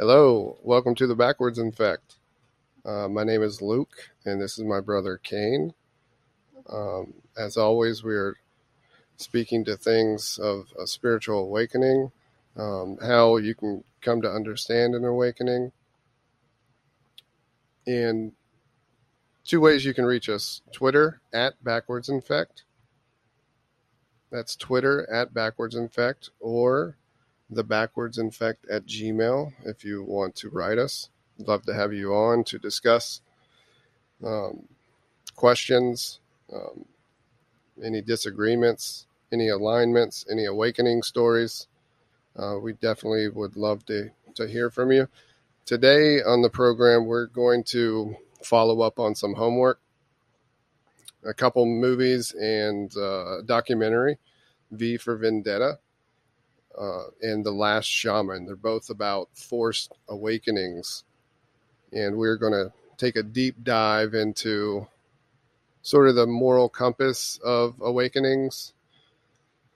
Hello, welcome to the Backwards Infect. Uh, my name is Luke, and this is my brother Kane. Um, as always, we are speaking to things of a spiritual awakening, um, how you can come to understand an awakening, and two ways you can reach us Twitter at Backwards Infect. That's Twitter at Backwards Infect, or the Backwards Infect at Gmail if you want to write us. love to have you on to discuss um, questions, um, any disagreements, any alignments, any awakening stories. Uh, we definitely would love to, to hear from you. Today on the program, we're going to follow up on some homework, a couple movies, and uh, documentary, V for Vendetta uh, and The Last Shaman. They're both about forced awakenings. And we're going to take a deep dive into sort of the moral compass of awakenings,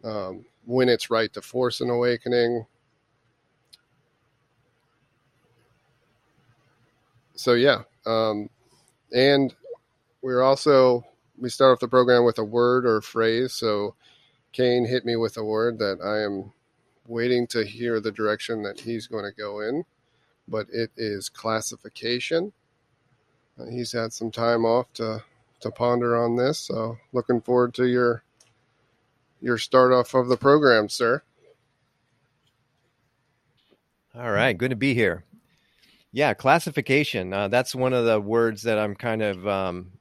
um, when it's right to force an awakening. So, yeah. Um, and we're also, we start off the program with a word or phrase. So, Kane hit me with a word that I am waiting to hear the direction that he's going to go in, but it is classification. Uh, he's had some time off to to ponder on this, so looking forward to your your start off of the program, sir. All right, good to be here. Yeah, classification. Uh, that's one of the words that I'm kind of um,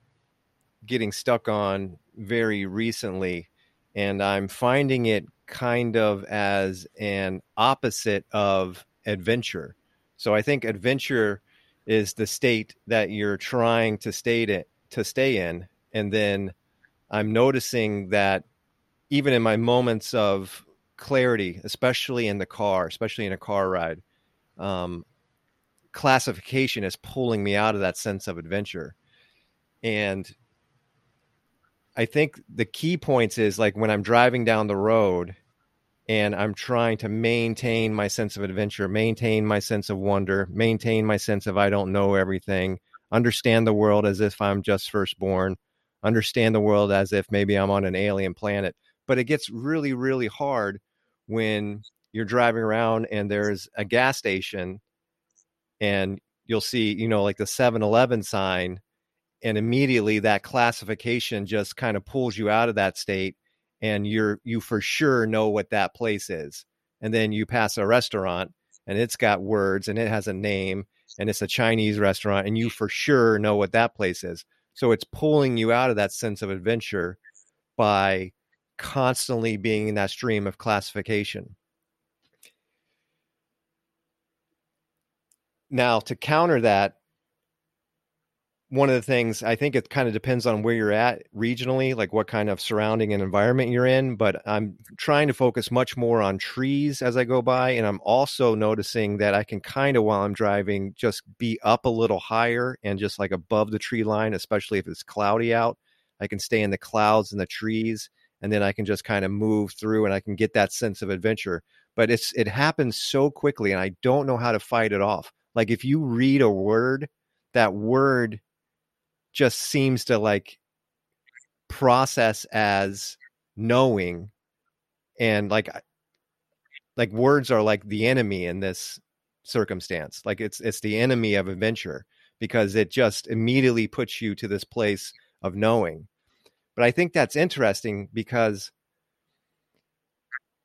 getting stuck on very recently, and I'm finding it kind of as an opposite of adventure. So I think adventure is the state that you're trying to stay to, to stay in, and then I'm noticing that even in my moments of clarity, especially in the car, especially in a car ride, um, classification is pulling me out of that sense of adventure. And I think the key points is like when I'm driving down the road and I'm trying to maintain my sense of adventure, maintain my sense of wonder, maintain my sense of I don't know everything, understand the world as if I'm just first born, understand the world as if maybe I'm on an alien planet. But it gets really, really hard when you're driving around and there's a gas station and you'll see, you know, like the 7 Eleven sign, and immediately that classification just kind of pulls you out of that state and you're you for sure know what that place is. And then you pass a restaurant and it's got words and it has a name and it's a chinese restaurant and you for sure know what that place is. So it's pulling you out of that sense of adventure by constantly being in that stream of classification. Now to counter that one of the things I think it kind of depends on where you're at regionally, like what kind of surrounding and environment you're in. But I'm trying to focus much more on trees as I go by. And I'm also noticing that I can kind of, while I'm driving, just be up a little higher and just like above the tree line, especially if it's cloudy out. I can stay in the clouds and the trees. And then I can just kind of move through and I can get that sense of adventure. But it's it happens so quickly and I don't know how to fight it off. Like if you read a word, that word just seems to like process as knowing and like like words are like the enemy in this circumstance like it's it's the enemy of adventure because it just immediately puts you to this place of knowing. But i think that's interesting because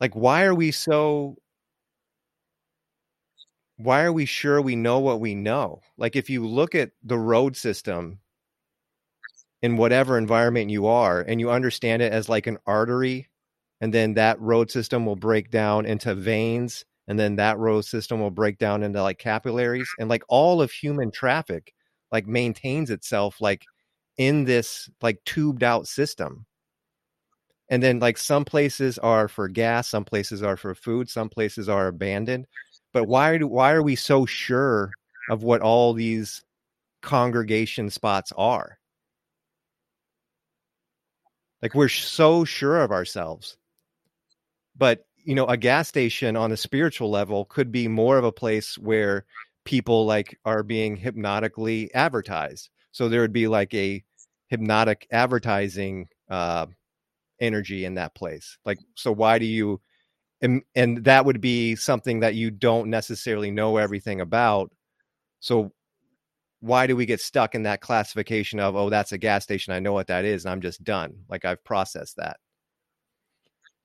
like why are we so why are we sure we know what we know? Like if you look at the road system in whatever environment you are and you understand it as like an artery and then that road system will break down into veins and then that road system will break down into like capillaries and like all of human traffic like maintains itself like in this like tubed out system. And then like some places are for gas some places are for food some places are abandoned but why do why are we so sure of what all these congregation spots are like we're so sure of ourselves. But, you know, a gas station on a spiritual level could be more of a place where people like are being hypnotically advertised. So there would be like a hypnotic advertising uh, energy in that place. Like, so why do you? And, and that would be something that you don't necessarily know everything about. So why do we get stuck in that classification of oh that's a gas station i know what that is and i'm just done like i've processed that.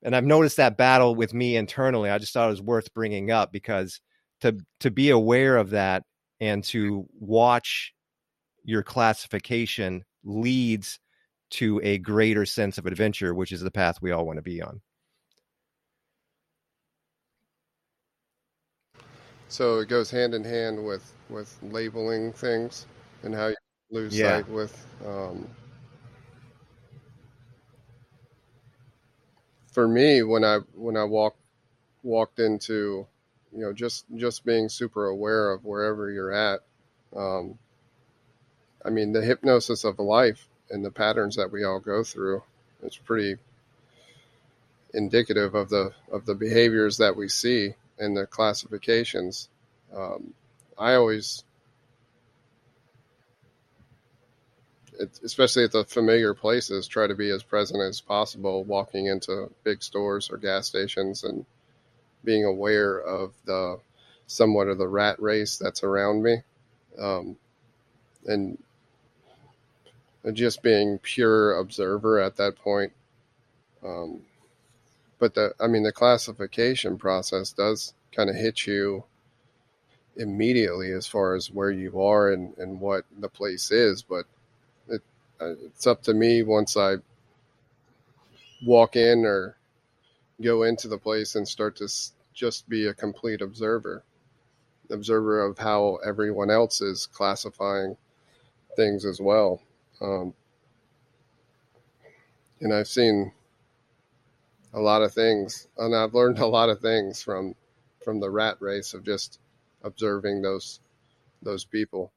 And i've noticed that battle with me internally i just thought it was worth bringing up because to to be aware of that and to watch your classification leads to a greater sense of adventure which is the path we all want to be on So it goes hand in hand with with labeling things and how you lose Yeah. sight with. Um, for me, when I when I walk walked into, you know, just just being super aware of wherever you're at. Um, I mean, the hypnosis of life and the patterns that we all go through. It's pretty indicative of the of the behaviors that we see and the classifications. Um, I always, it, especially at the familiar places, try to be as present as possible. Walking into big stores or gas stations and being aware of the somewhat of the rat race that's around me, um, and just being pure observer at that point. Um, but the I mean the classification process does kind of hit you immediately as far as where you are and, and what the place is but it uh, it's up to me once I walk in or go into the place and start to just be a complete observer observer of how everyone else is classifying things as well um, and I've seen a lot of things and I've learned a lot of things from from the rat race of just observing those those people.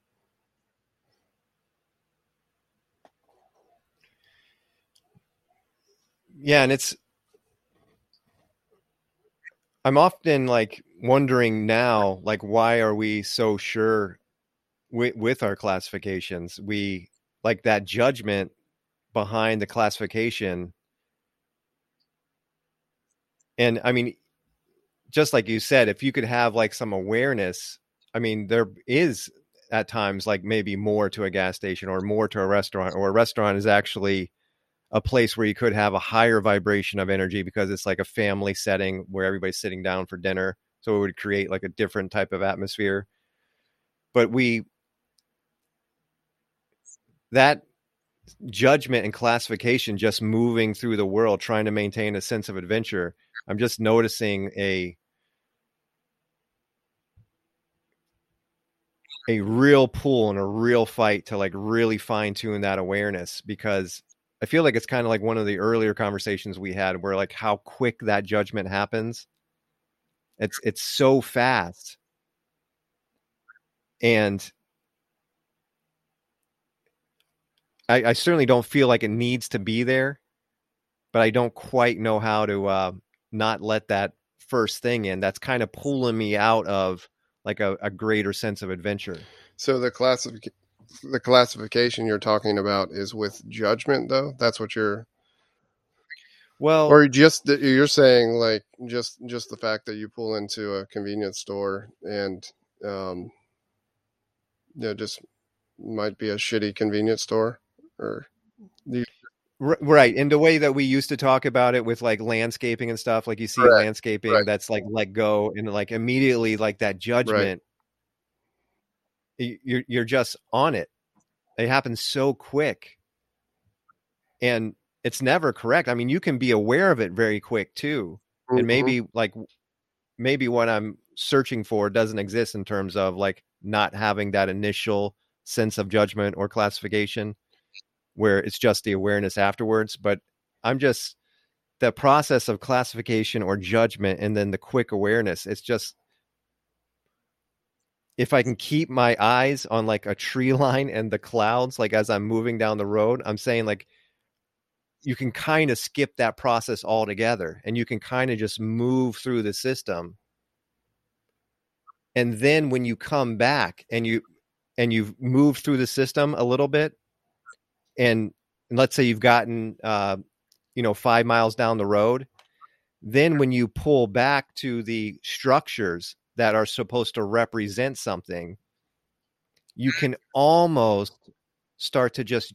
yeah and it's i'm often like wondering now like why are we so sure with, with our classifications we like that judgment behind the classification and i mean just like you said if you could have like some awareness i mean there is at times like maybe more to a gas station or more to a restaurant or a restaurant is actually a place where you could have a higher vibration of energy because it's like a family setting where everybody's sitting down for dinner. So it would create like a different type of atmosphere. But we that judgment and classification just moving through the world trying to maintain a sense of adventure i'm just noticing a a real pull and a real fight to like really fine tune that awareness because I feel like it's kind of like one of the earlier conversations we had where like how quick that judgment happens. It's it's so fast. And I, I certainly don't feel like it needs to be there, but I don't quite know how to uh, not let that first thing in. That's kind of pulling me out of like a, a greater sense of adventure. So the classific the classification you're talking about is with judgment though. That's what you're Well, or just that you're saying like just just the fact that you pull into a convenience store and um you know just might be a shitty convenience store or R- right in the way that we used to talk about it with like landscaping and stuff like you see Right, landscaping right. that's like let go and like immediately like that judgment y- you're you're just on it. It happens so quick. And it's never correct. I mean you can be aware of it very quick too. Mhm. and maybe like maybe what i'm searching for doesn't exist in terms of like not having that initial sense of judgment or classification where it's just the awareness afterwards but i'm just the process of classification or judgment and then the quick awareness it's just if i can keep my eyes on like a tree line and the clouds like as i'm moving down the road i'm saying like you can kind of skip that process altogether and you can kind of just move through the system. And then when you come back and you and you've moved through the system a little bit and, let's say you've gotten uh, you know five miles down the road then when you pull back to the structures that are supposed to represent something you can almost start to just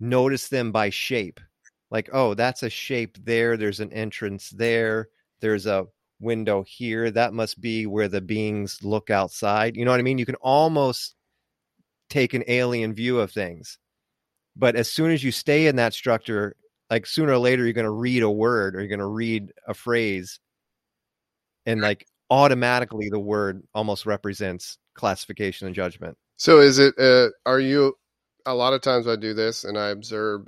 notice them by shape. Like oh that's a shape there there's an entrance there there's a window here that must be where the beings look outside. You know what i mean? You can almost take an alien view of things but as soon as you stay in that structure like sooner or later you're going to read a word or you're going to read a phrase and like automatically the word almost represents classification and judgment So is it? Uh, are you? A lot of times I do this, and I observe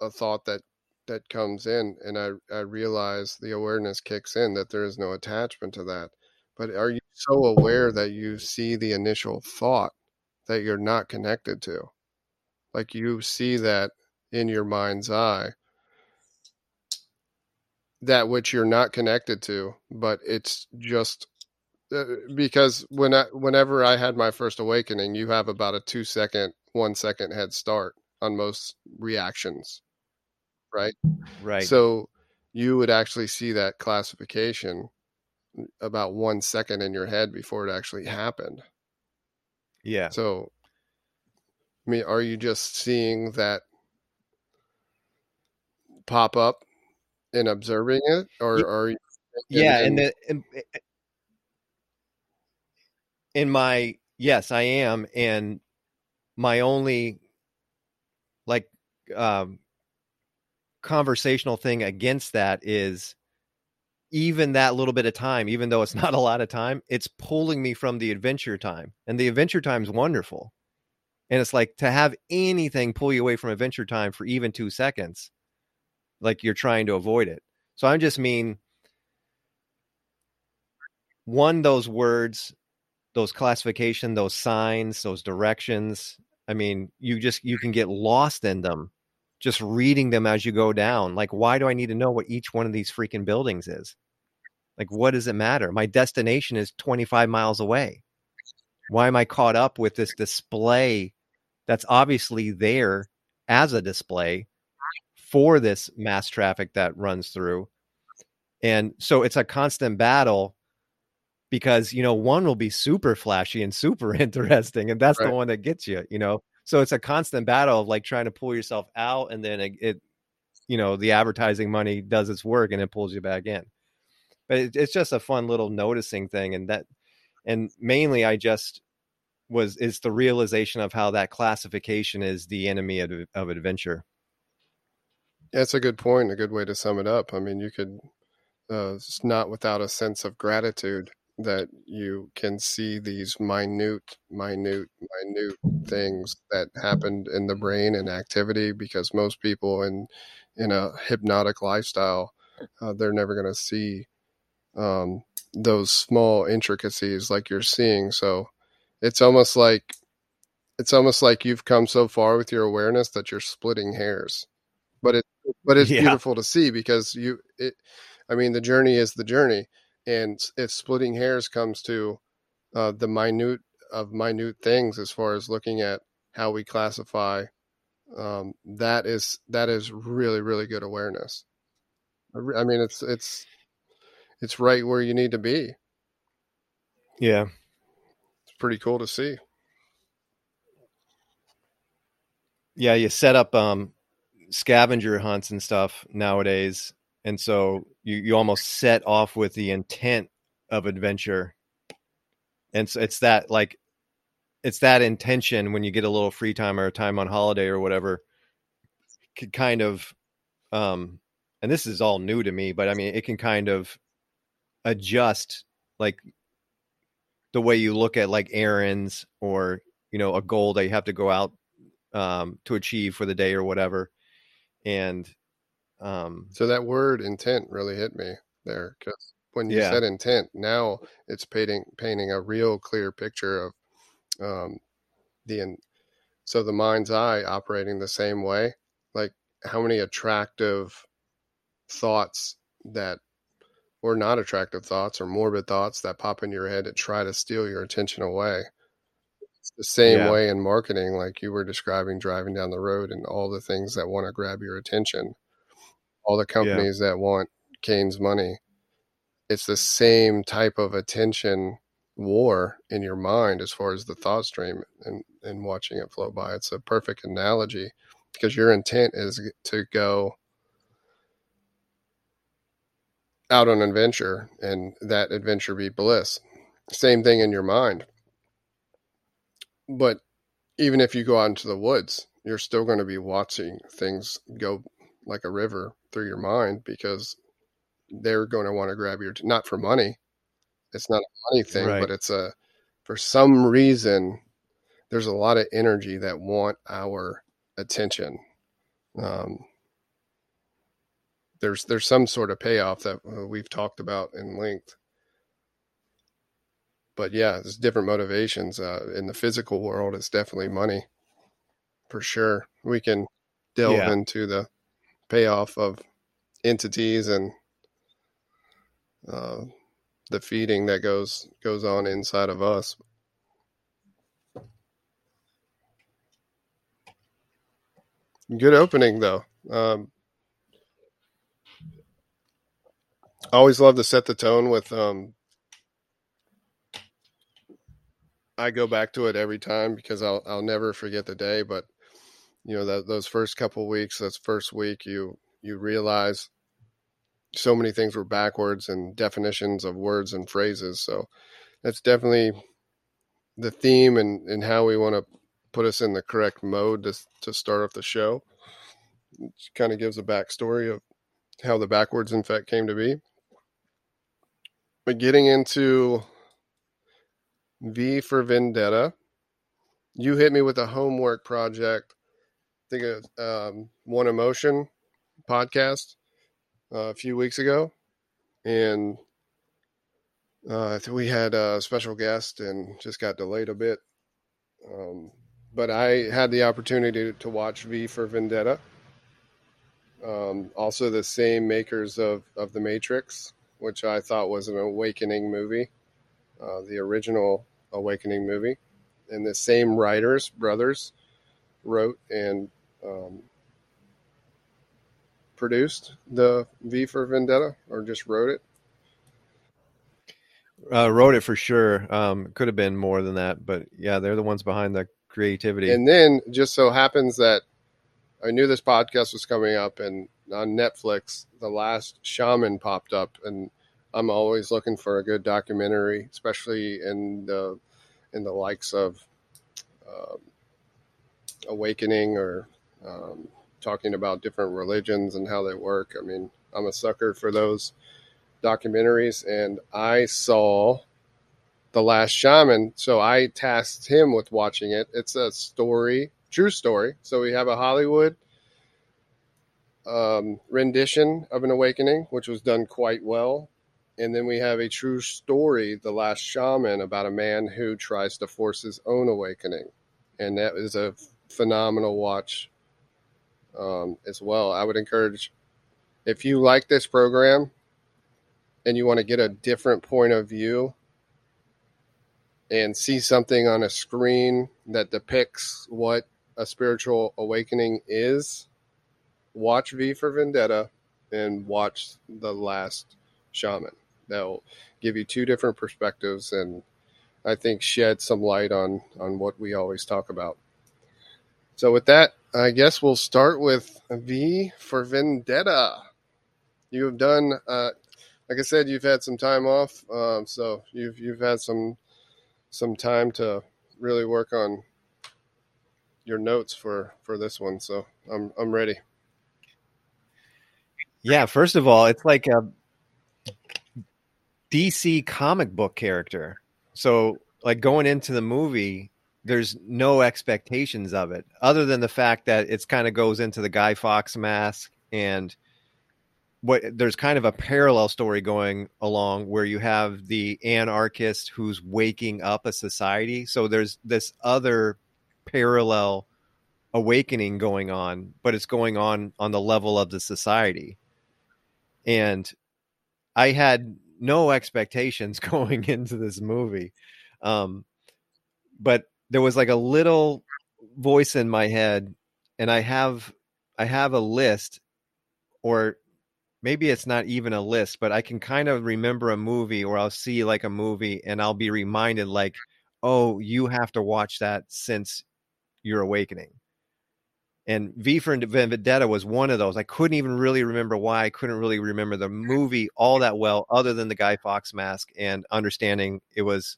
a thought that that comes in, and I I realize the awareness kicks in that there is no attachment to that. But are you so aware that you see the initial thought that you're not connected to? Like you see that in your mind's eye, that which you're not connected to, but it's just uh, because when I, whenever I had my first awakening, you have about a two second, one second head start on most reactions, right? right So you would actually see that classification about one second in your head before it actually happened. yeah So, I mean, are you just seeing that pop up and observing it, or Ye- are you? yeah and- and the in, in my yes i am and my only like um conversational thing against that is even that little bit of time even though it's not a lot of time it's pulling me from the adventure time and the adventure time's wonderful and it's like to have anything pull you away from adventure time for even two seconds like you're trying to avoid it. So i just mean one those words those classification those signs those directions i mean you just you can get lost in them just reading them as you go down. Like why do i need to know what each one of these freaking buildings is? Like what does it matter? My destination is 25 miles away. Why am i caught up with this display that's obviously there as a display for this mass traffic that runs through. And so it's a constant battle because you know one will be super flashy and super interesting and that's Right. the one that gets you you know? So it's a constant battle of like trying to pull yourself out and then it, it you know the advertising money does its work and it pulls you back in. But it, it's just a fun little noticing thing and that and mainly i just was it's the realization of how that classification is the enemy of, of adventure That's a good point. A good way to sum it up. I mean, you could, uh, it's not without a sense of gratitude that you can see these minute, minute, minute things that happened in the brain and activity because most people in, in a hypnotic lifestyle, uh, they're never going to see um, those small intricacies like you're seeing. So it's almost like, it's almost like you've come so far with your awareness that you're splitting hairs. But it but it's Yeah. beautiful to see because you it i mean the journey is the journey. And if splitting hairs comes to uh, the minute of minute things as far as looking at how we classify um, that is that is really really good awareness. I mean it's it's it's right where you need to be. Yeah pretty cool to see. Yeah you set up um scavenger hunts and stuff nowadays and so you you almost set off with the intent of adventure. And so it's that like it's that intention when you get a little free time or time on holiday or whatever could kind of um and this is all new to me but i mean it can kind of adjust like the way you look at like errands or you know a goal that you have to go out um to achieve for the day or whatever and um so that word intent really hit me there because when you Yeah. said intent now it's painting painting a real clear picture of um, the in, so the mind's eye operating the same way like how many attractive thoughts that or not attractive thoughts or morbid thoughts that pop in your head to try to steal your attention away. It's the same Yeah. way in marketing, like you were describing driving down the road and all the things that want to grab your attention, all the companies that want Kane's money. It's the same type of attention war in your mind as far as the thought stream and, and watching it flow by. It's a perfect analogy because your intent is to go out on an adventure and that adventure be bliss. Same thing in your mind. But even if you go out into the woods, you're still going to be watching things go like a river through your mind because they're going to want to grab your not for money. It's not a money thing, Right. but it's a for some reason there's a lot of energy that want our attention. Um, there's there's some sort of payoff that uh, we've talked about in length. But yeah, there's different motivations. Uh, in the physical world, it's definitely money, for sure. We can delve Yeah. into the payoff of entities and uh, the feeding that goes goes on inside of us. Good opening though. Um, I always love to set the tone with. Um, I go back to it every time because I'll I'll never forget the day. But you know that those first couple weeks, that first week, you you realize so many things were backwards and definitions of words and phrases. So that's definitely the theme and and how we want to put us in the correct mode to to start off the show. Kind of gives a backstory of how the backwards in fact came to be. But getting into V for Vendetta, you hit me with a homework project. I think it was, um, One Emotion podcast uh, a few weeks ago, and uh, we had a special guest and just got delayed a bit. Um, but I had the opportunity to watch V for Vendetta. Um, also, the same makers of, of The Matrix, which I thought was an awakening movie, uh, the original Awakening movie. And the same writers, brothers, wrote and um, produced the V for Vendetta, or just wrote it. Uh, wrote it for sure. Um, could have been more than that, but yeah, they're the ones behind the creativity. And then just so happens that I knew this podcast was coming up, and on Netflix, The Last Shaman popped up, and I'm always looking for a good documentary, especially in the in the likes of um awakening or um, talking about different religions and how they work. I mean, I'm a sucker for those documentaries, and I saw The Last Shaman, so I tasked him with watching it. It's a story, true story. So we have a Hollywood um, rendition of an awakening, which was done quite well. And then we have a true story, The Last Shaman, about a man who tries to force his own awakening. And that is a phenomenal watch um, as well. I would encourage, if you like this program and you want to get a different point of view and see something on a screen that depicts what a spiritual awakening is, watch V for Vendetta and watch The Last Shaman. That'll give you two different perspectives and I think shed some light on on what we always talk about. So with that, I guess we'll start with V for Vendetta. You have done, uh, like I said, you've had some time off, um, so you've you've had some some time to really work on your notes for for this one. So I'm I'm ready. Yeah, first of all, it's like a DC comic book character. So, like going into the movie, there's no expectations of it other than the fact that it's kind of goes into the Guy Fawkes mask and what there's kind of a parallel story going along where you have the anarchist who's waking up a society. So there's this other parallel awakening going on, but it's going on on the level of the society. And I had no expectations going into this movie. Um, but there was like a little voice in my head and I have I have a list or maybe it's not even a list, but I can kind of remember a movie or I'll see like a movie and I'll be reminded like, "Oh, you have to watch that since your awakening." And V for Vendetta was one of those. I couldn't even really remember why. I couldn't really remember the movie all that well, other than the Guy Fawkes mask and understanding it was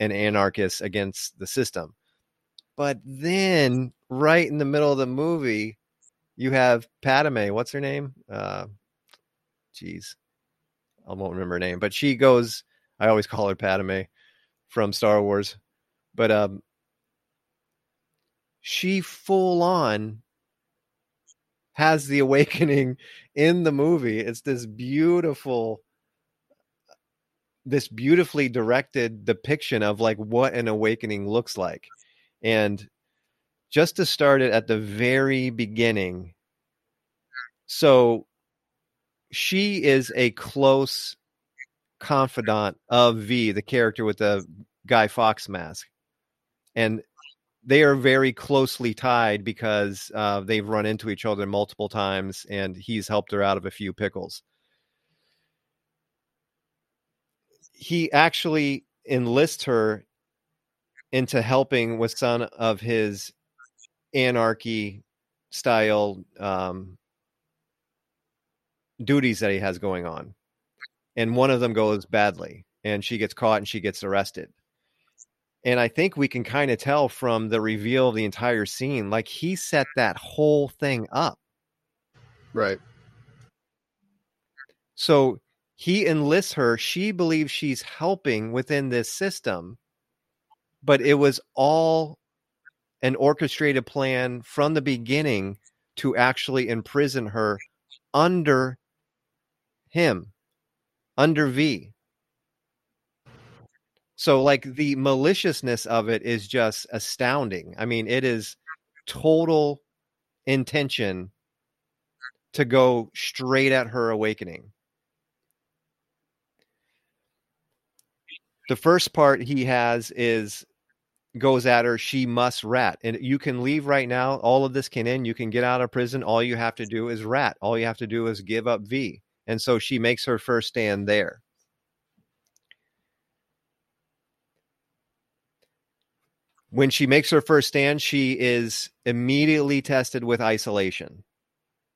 an anarchist against the system. But then, right in the middle of the movie, you have Padme. What's her name? Uh, jeez, I won't remember her name. But she goes. I always call her Padme from Star Wars. But um, she full on has the awakening in the movie. It's this beautiful this beautifully directed depiction of like what an awakening looks like. And just to start it at the very beginning. So she is a close confidant of V, the character with the Guy Fawkes mask. And they are very closely tied because uh, they've run into each other multiple times and he's helped her out of a few pickles. He actually enlists her into helping with some of his anarchy style um, duties that he has going on. And one of them goes badly and she gets caught and she gets arrested and I think we can kind of tell from the reveal of the entire scene, like he set that whole thing up. Right. So he enlists her. She believes she's helping within this system, but it was all an orchestrated plan from the beginning to actually imprison her under him, under V. So like the maliciousness of it is just astounding. I mean, it is total intention to go straight at her awakening. The first part he has is goes at her, she must rat. And you can leave right now. All of this can end. You can get out of prison. All you have to do is rat. All you have to do is give up V. And so she makes her first stand there. When she makes her first stand, she is immediately tested with isolation.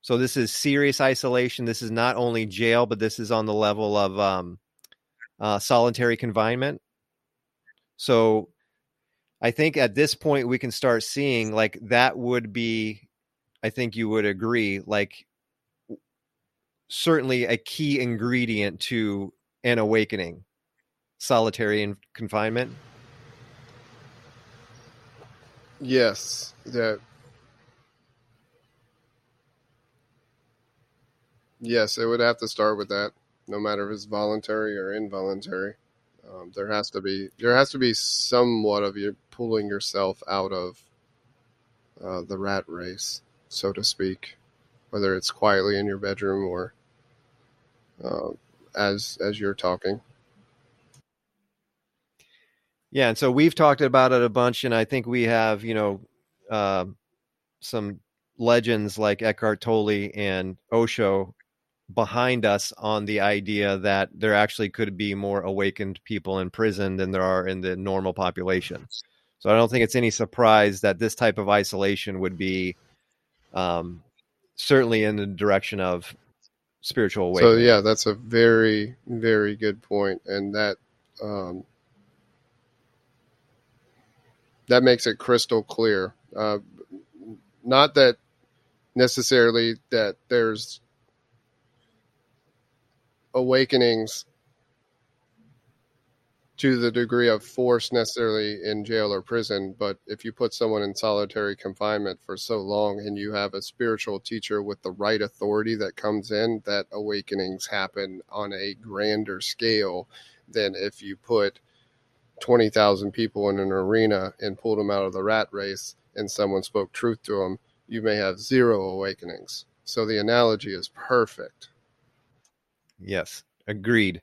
So this is serious isolation. This is not only jail, but this is on the level of um, uh, solitary confinement. So I think at this point we can start seeing like that would be, I think you would agree, like certainly a key ingredient to an awakening, solitary confinement. Yes, that. Yes, it would have to start with that, no matter if it's voluntary or involuntary. Um, there has to be there has to be somewhat of you pulling yourself out of uh, the rat race, so to speak, whether it's quietly in your bedroom or uh, as as you're talking. Yeah, and so we've talked about it a bunch, and I think we have, you know, uh, some legends like Eckhart Tolle and Osho behind us on the idea that there actually could be more awakened people in prison than there are in the normal population. So I don't think it's any surprise that this type of isolation would be um, certainly in the direction of spiritual awakening. So yeah, that's a very very good point, and that um, that makes it crystal clear. Uh, not that necessarily that there's awakenings to the degree of force necessarily in jail or prison, but if you put someone in solitary confinement for so long and you have a spiritual teacher with the right authority that comes in, that awakenings happen on a grander scale than if you put 20,000 people in an arena and pulled them out of the rat race and someone spoke truth to them, you may have zero awakenings. So the analogy is perfect. Yes, Agreed.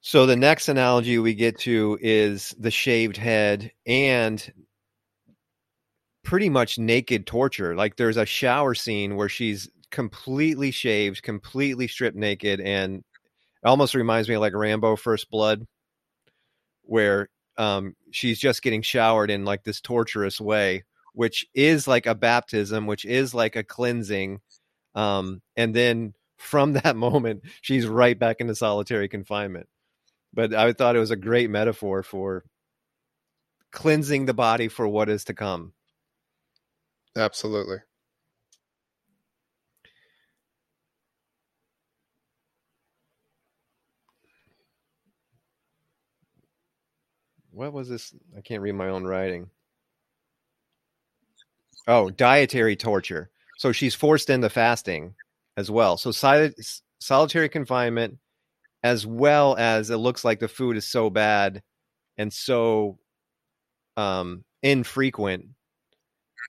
So the next analogy we get to is the shaved head and pretty much naked torture. Like there's a shower scene where she's completely shaved, completely stripped naked, and almost reminds me of like Rambo First Blood, where um, she's just getting showered in like this torturous way, which is like a baptism, which is like a cleansing. Um, and then from that moment, she's right back into solitary confinement. But I thought it was a great metaphor for cleansing the body for what is to come. Absolutely. What was this? I can't read my own writing. Oh, dietary torture. So she's forced into fasting as well. So solitary confinement, as well as it looks like the food is so bad and so um, infrequent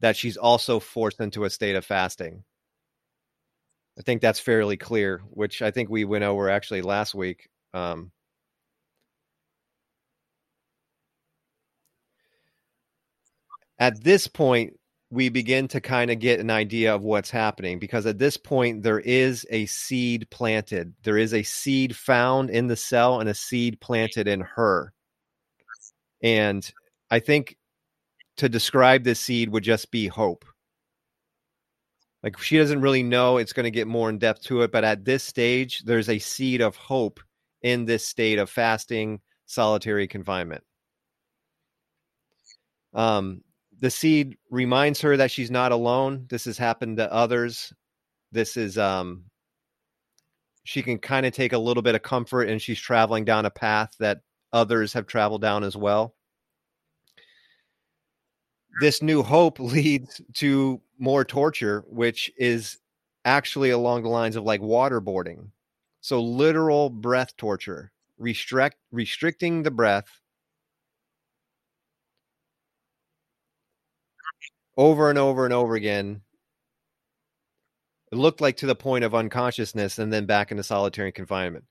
that she's also forced into a state of fasting. I think that's fairly clear, which I think we went over actually last week. Um, at this point, we begin to kind of get an idea of what's happening because at this point there is a seed planted. There is a seed found in the cell and a seed planted in her. And i think to describe this seed would just be hope. Like she doesn't really know it's going to get more in depth to it but at this stage there's a seed of hope in this state of fasting solitary confinement. Um the seed reminds her that she's not alone. This has happened to others. This is um she can kind of take a little bit of comfort and she's traveling down a path that others have traveled down as well. This new hope leads to more torture, which is actually along the lines of like waterboarding. So literal breath torture, restrict restricting the breath over and over and over again. It looked like to the point of unconsciousness and then back into solitary confinement.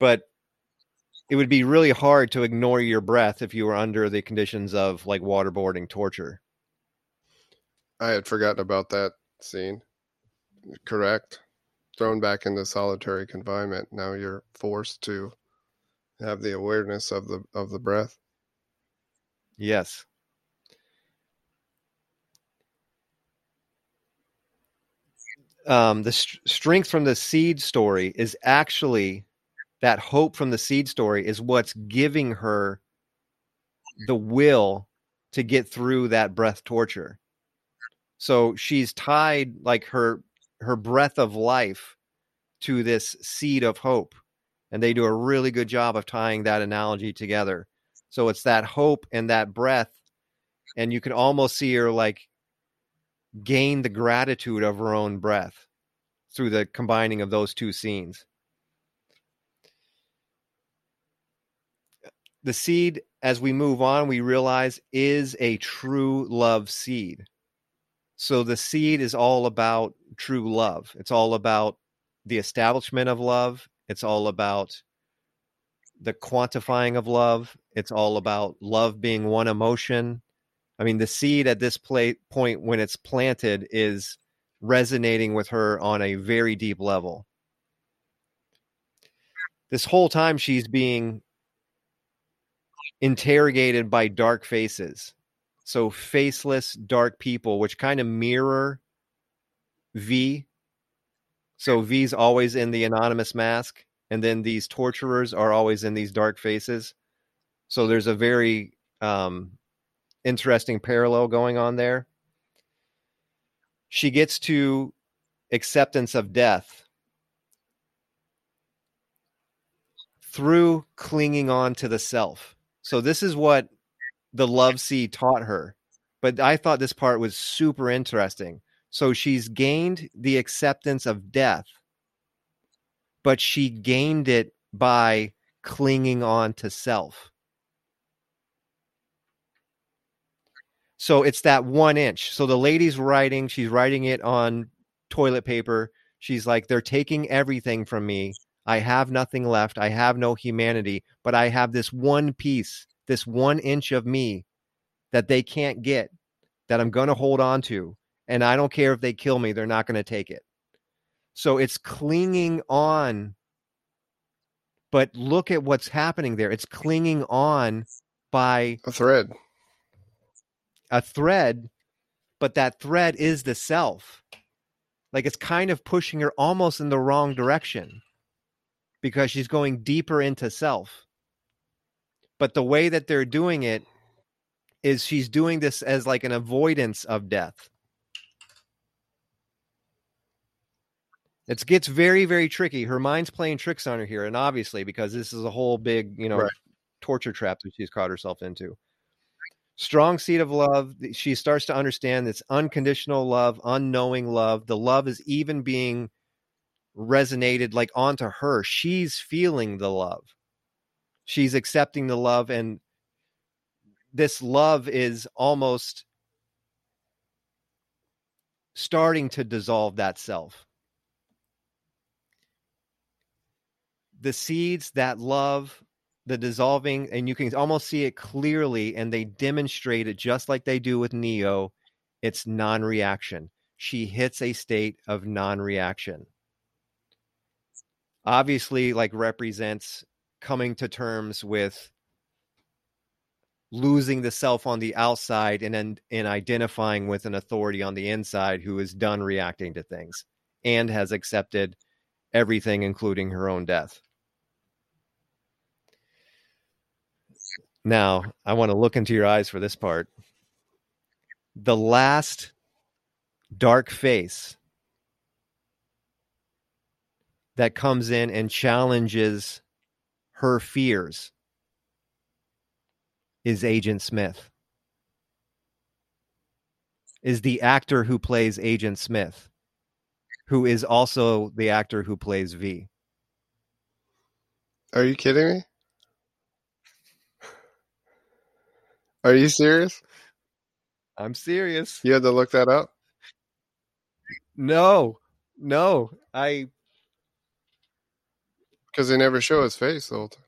But it would be really hard to ignore your breath if you were under the conditions of like waterboarding torture. I had forgotten about that scene. Correct. Thrown back into solitary confinement. Now you're forced to have the awareness of the of the breath. Yes. Um, the st- strength from the seed story is actually that hope from the seed story is what's giving her the will to get through that breath torture. So she's tied like her her breath of life to this seed of hope. And they do a really good job of tying that analogy together. So it's that hope and that breath. And you can almost see her like gain the gratitude of her own breath through the combining of those two scenes. The seed, as we move on, we realize is a true love seed. So the seed is all about true love. It's all about the establishment of love. It's all about the quantifying of love. It's all about love being one emotion. I mean, the seed at this point when it's planted is resonating with her on a very deep level. This whole time she's being interrogated by dark faces. So faceless, dark people, which kind of mirror V. So V's always in the anonymous mask, and then these torturers are always in these dark faces. So there's a very um, interesting parallel going on there. She gets to acceptance of death through clinging on to the self. So this is what the love seed taught her. But I thought this part was super interesting. So she's gained the acceptance of death, but she gained it by clinging on to self. So it's that one inch. So the lady's writing, she's writing it on toilet paper. She's like, they're taking everything from me. I have nothing left. I have no humanity, but I have this one piece, this one inch of me that they can't get that I'm going to hold on to. And I don't care if they kill me, they're not going to take it. So it's clinging on. But look at what's happening there. It's clinging on by A thread. A thread, but that thread is the self. Like it's kind of pushing her almost in the wrong direction because she's going deeper into self. But the way that they're doing it is she's doing this as like an avoidance of death. It gets very, very tricky. Her mind's playing tricks on her here, and obviously because this is a whole big, you know, Right. torture trap that she's caught herself into. Strong seed of love. She starts to understand this unconditional love, unknowing love. The love is even being resonated like onto her. She's feeling the love. She's accepting the love, and this love is almost starting to dissolve that self. The seeds, that love, the dissolving, and you can almost see it clearly, and they demonstrate it just like they do with Neo. It's non reaction. She hits a state of non reaction. Obviously, like represents coming to terms with losing the self on the outside and then and identifying with an authority on the inside who is done reacting to things and has accepted everything including her own death now i want to look into your eyes for this part the last dark face that comes in and challenges her fears is Agent Smith. Is the actor who plays Agent Smith, who is also the actor who plays V. Are you kidding me? Are you serious? I'm serious. You had to look that up? No, no, I Because they never show his face the whole time.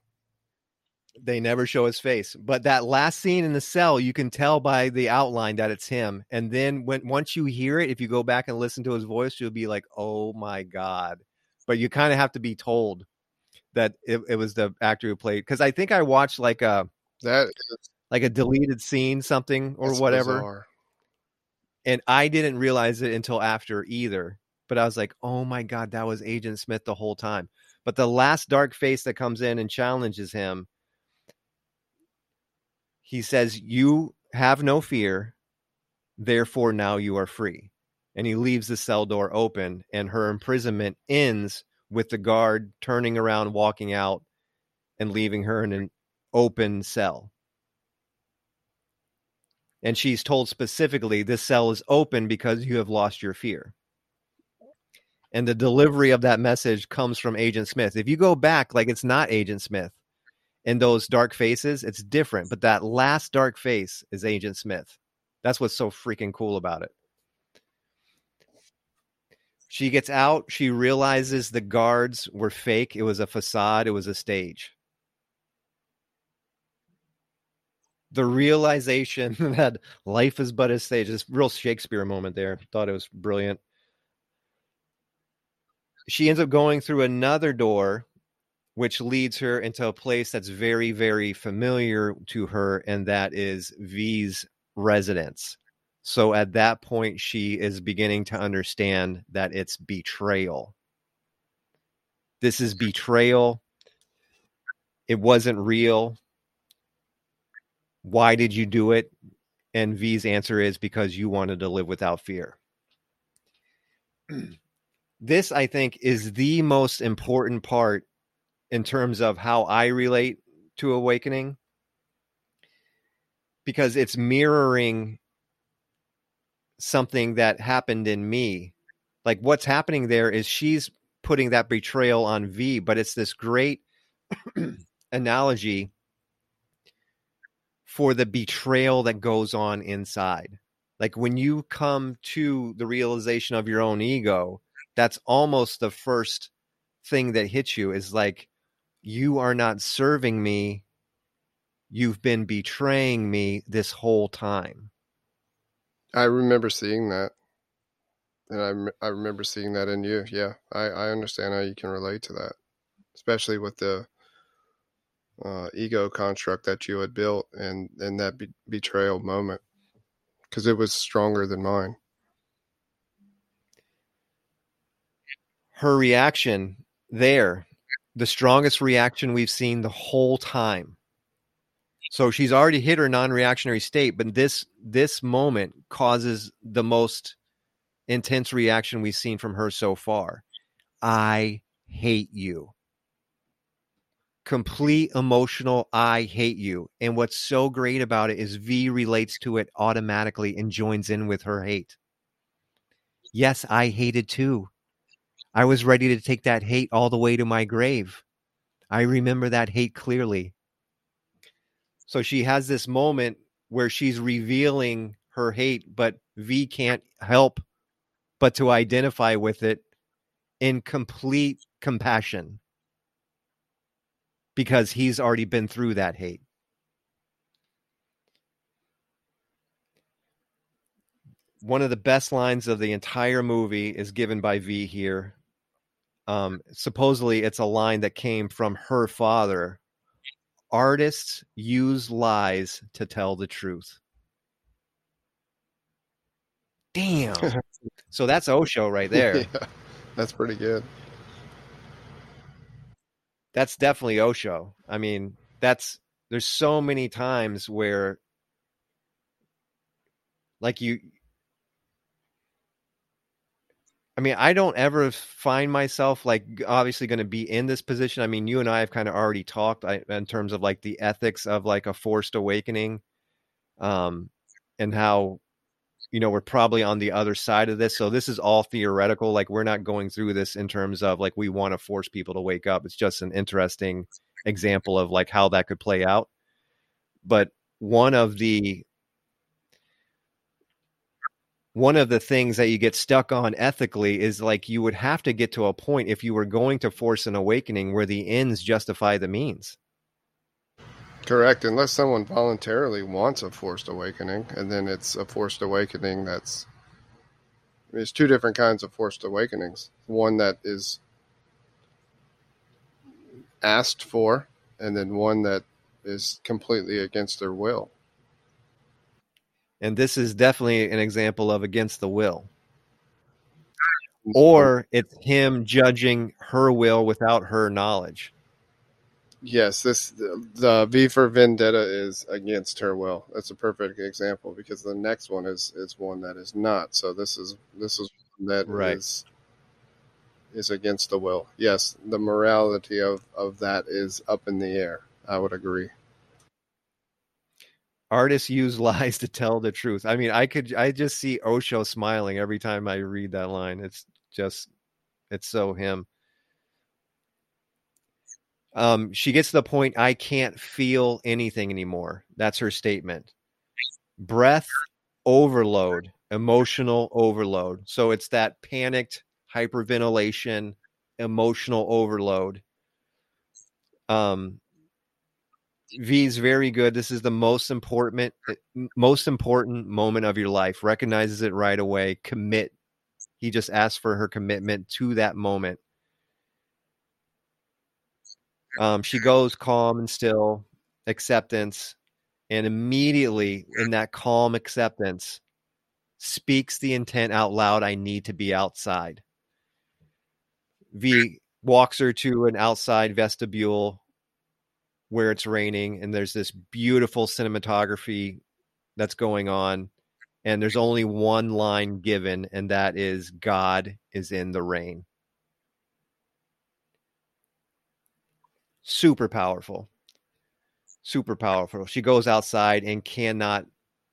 they never show his face. But that last scene in the cell, you can tell by the outline that it's him. And then when once you hear it, if you go back and listen to his voice, you'll be like, "Oh my god!" But you kind of have to be told that it, it was the actor who played. Because I think I watched like a That is like a deleted scene, something or that's whatever, bizarre. and I didn't realize it until after either. But I was like, "Oh my god, that was Agent Smith the whole time." But the last dark face that comes in and challenges him he says, You have no fear, therefore now you are free. And he leaves the cell door open, and her imprisonment ends with the guard turning around, walking out, and leaving her in an open cell. And she's told specifically, This cell is open because you have lost your fear. And the delivery of that message comes from Agent Smith. If you go back, like it's not Agent Smith in those dark faces, it's different. But that last dark face is Agent Smith. That's what's so freaking cool about it. She gets out. She realizes the guards were fake. It was a facade. It was a stage. The realization that life is but a stage. This real Shakespeare moment there. Thought it was brilliant. She ends up going through another door which leads her into a place that's very, very familiar to her, and that is V's residence. So at that point, she is beginning to understand that it's betrayal. This is betrayal. It wasn't real. Why did you do it? And V's answer is because you wanted to live without fear. this, I think, is the most important part in terms of how I relate to awakening because it's mirroring something that happened in me. Like what's happening there is she's putting that betrayal on V, but it's this great analogy for the betrayal that goes on inside. Like when you come to the realization of your own ego, that's almost the first thing that hits you is like you are not serving me you've been betraying me this whole time I remember seeing that, and I I remember seeing that in you. Yeah, I I understand how you can relate to that, especially with the uh, ego construct that you had built and and that be- betrayal moment, because it was stronger than mine. her reaction there the strongest reaction we've seen the whole time. So she's already hit her non-reactionary state but this this moment causes the most intense reaction we've seen from her so far. I hate you complete emotional i hate you and what's so great about it is v relates to it automatically and joins in with her hate yes i hated too I was ready to take that hate all the way to my grave. I remember that hate clearly. So she has this moment where she's revealing her hate, but V can't help but to identify with it in complete compassion because he's already been through that hate. One of the best lines of the entire movie is given by V here um, supposedly it's a line that came from her father. Artists use lies to tell the truth. Damn. so that's Osho right there. yeah, that's pretty good. That's definitely Osho. I mean, that's there's so many times where like you I mean, I don't ever find myself like obviously going to be in this position. I mean, you and I have kind of already talked I, in terms of like the ethics of like a forced awakening, um, and how you know we're probably on the other side of this. So this is all theoretical. Like we're not going through this in terms of like we want to force people to wake up. It's just an interesting example of like how that could play out. But one of the one of the things that you get stuck on ethically is like you would have to get to a point if you were going to force an awakening where the ends justify the means. Correct, unless someone voluntarily wants a forced awakening, and then it's a forced awakening that's. There's two different kinds of forced awakenings. One that is asked for, and then one that is completely against their will. And this is definitely an example of against the will. Or it's him judging her will without her knowledge. Yes, this the, the V for Vendetta is against her will. That's a perfect example because the next one is is one that is not. So this is this is one that Right. is is against the will. Yes, the morality of of that is up in the air. I would agree. Artists use lies to tell the truth. I mean, I could I just see Osho smiling every time I read that line. It's just it's so him. Um, she gets to the point I can't feel anything anymore. That's her statement. Breath overload, emotional overload. So it's that panicked hyperventilation, emotional overload. Um, V is very good. This is the most important most important moment of your life. Recognizes it right away. Commit. He just asked for her commitment to that moment. Um, she goes calm and still, acceptance, and immediately in that calm acceptance, speaks the intent out loud. I need to be outside. V walks her to an outside vestibule where it's raining and there's this beautiful cinematography that's going on and there's only one line given and that is god is in the rain super powerful. Super powerful. She goes outside and cannot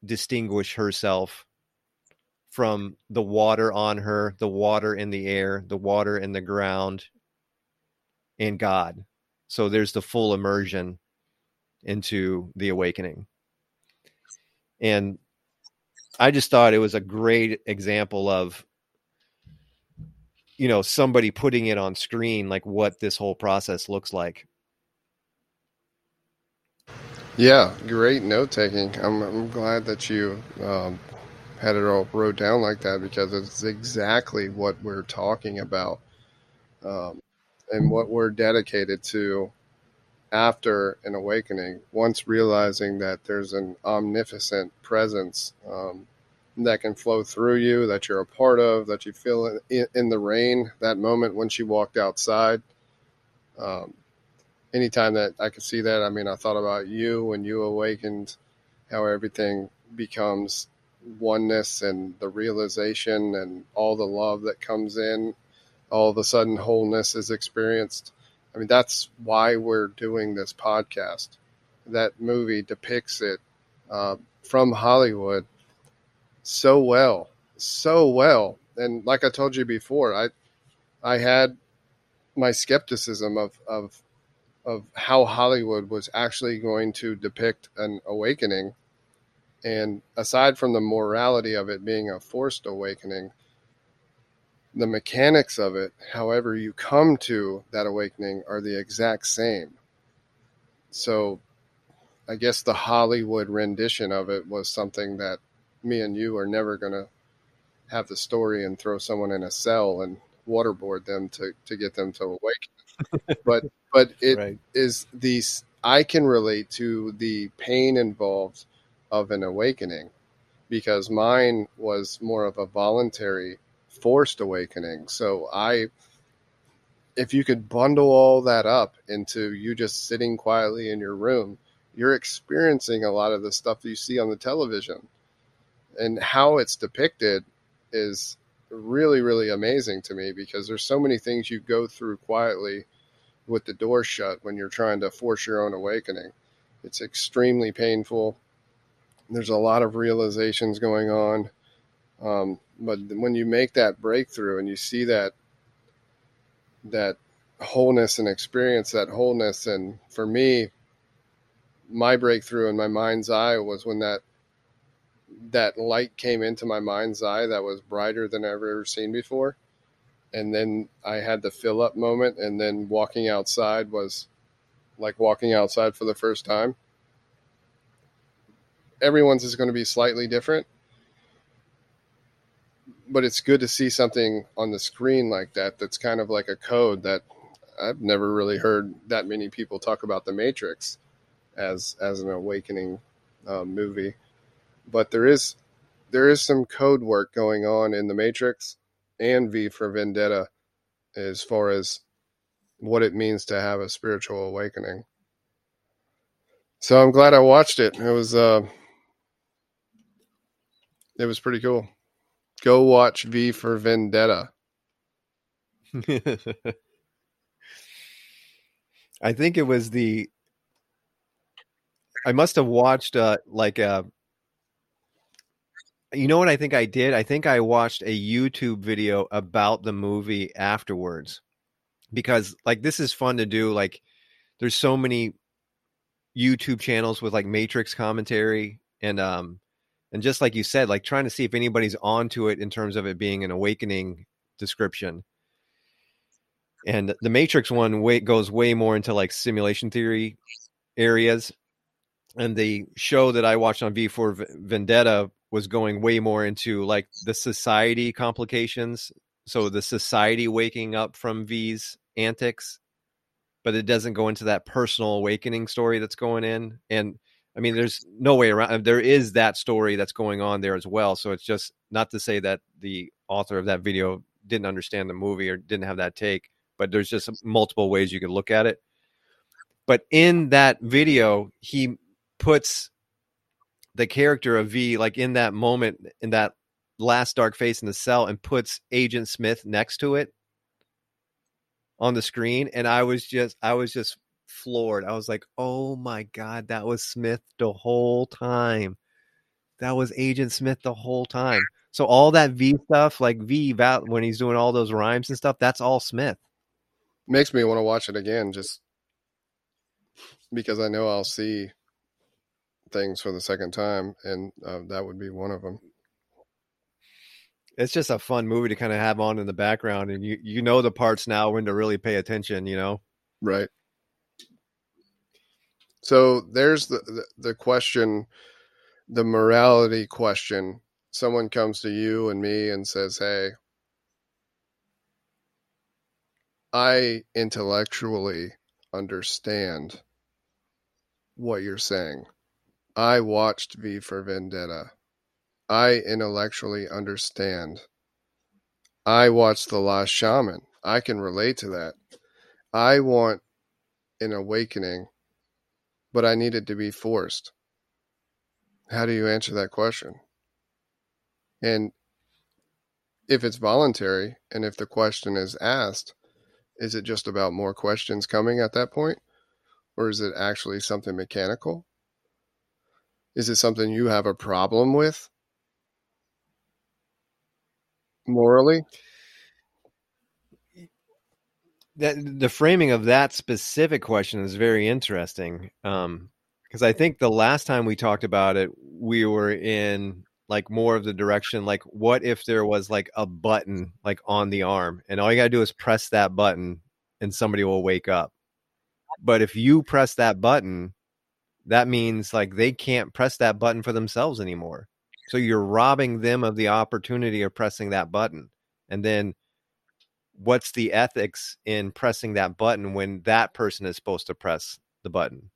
distinguish herself from the water on her the water in the air the water in the ground and god. So there's the full immersion into the awakening. And i just thought it was a great example of you know somebody putting it on screen like what this whole process looks like Yeah, great note taking. I'm, I'm glad that you um, had it all wrote down like that because it's exactly what we're talking about um, and what we're dedicated to after an awakening. Once realizing that there's an omnipotent presence um, that can flow through you, that you're a part of, that you feel in, in the rain, that moment when she walked outside. Um, anytime that I could see that, I mean, I thought about you when you awakened, how everything becomes oneness and the realization and all the love that comes in, all of a sudden wholeness is experienced. I mean, that's why we're doing this podcast. That movie depicts it uh, from Hollywood so well, so well. And like I told you before, I I had my skepticism of of of how Hollywood was actually going to depict an awakening. And aside from the morality of it being a forced awakening, the mechanics of it, however you come to that awakening, are the exact same. So I guess the Hollywood rendition of it was something that me and you are never going to have the story and throw someone in a cell and waterboard them to, to get them to awaken. But but it right. is these I can relate to the pain involved of an awakening because mine was more of a voluntary forced awakening. So I if you could bundle all that up into you just sitting quietly in your room, you're experiencing a lot of the stuff that you see on the television. And how it's depicted is really, really amazing to me because there's so many things you go through quietly with the door shut when you're trying to force your own awakening. It's extremely painful. There's a lot of realizations going on. Um, but when you make that breakthrough and you see that that wholeness and experience that wholeness and for me my breakthrough in my mind's eye was when that that light came into my mind's eye that was brighter than I've ever seen before and then I had the fill up moment, and then walking outside was like walking outside for the first time. Everyone's is going to be slightly different, but it's good to see something on the screen like that that's kind of like a code that I've never really heard that many people talk about the Matrix as as an awakening um, movie, but there is there is some code work going on in the Matrix and V for Vendetta as far as what it means to have a spiritual awakening. So I'm glad I watched it. It was uh it was pretty cool. Go watch V for Vendetta. I think it was the I must have watched uh like a uh, you know what I think I did? I think I watched a YouTube video about the movie afterwards because like this is fun to do like there's so many YouTube channels with like Matrix commentary and um and just like you said like trying to see if anybody's onto it in terms of it being an awakening description. And the Matrix one way goes way more into like simulation theory areas and the show that I watched on V for Vendetta was going way more into like the society complications. So the society waking up from V's antics, but it doesn't go into that personal awakening story that's going in. And I mean, there's no way around. Uh, there is that story that's going on there as well. So it's just not to say that the author of that video didn't understand the movie or didn't have that take, but there's just multiple ways you could look at it. But in that video, he puts the character of V like in that moment in that last dark face in the cell and puts Agent Smith next to it on the screen and I was just I was just floored. I was like, "Oh my god, that was Smith the whole time. That was Agent Smith the whole time." So all that V stuff, like V when he's doing all those rhymes and stuff, that's all Smith. Makes me want to watch it again just because I know I'll see things for the second time, and uh, that would be one of them. it's just a fun movie to kind of have on in the background, and you you know the parts now when to really pay attention. You know, right? So there's the, the, the question, the morality question. Someone comes to you and me and says, "Hey, I intellectually understand what you're saying. I watched V for Vendetta. I intellectually understand. I watched The Last Shaman. I can relate to that. I want an awakening, but I need it to be forced. How do you answer that question? And if it's voluntary and if the question is asked, is it just about more questions coming at that point? Or is it actually something mechanical? Is it something you have a problem with? Morally? That the framing of that specific question is very interesting. Um, because I think the last time we talked about it, we were in like more of the direction like what if there was like a button like on the arm and all you got to do is press that button and somebody will wake up but if you press that button that means like they can't press that button for themselves anymore. So you're robbing them of the opportunity of pressing that button. And then what's the ethics in pressing that button when that person is supposed to press the button?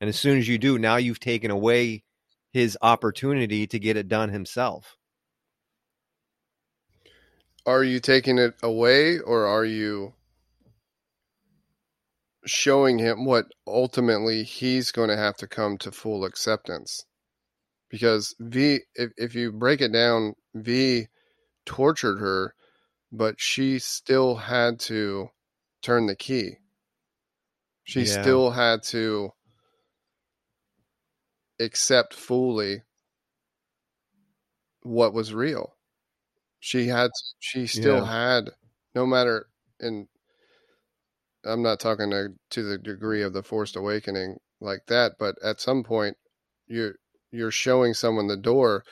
And as soon as you do now you've taken away his opportunity to get it done himself. Are you taking it away or are you showing him what ultimately he's going to have to come to full acceptance? Because V, if, if you break it down, V tortured her, but she still had to turn the key. She yeah. still had to accept fully what was real. She had she still yeah. had no matter and I'm not talking to, to the degree of the forced awakening like that, but at some point you're you're showing someone the door,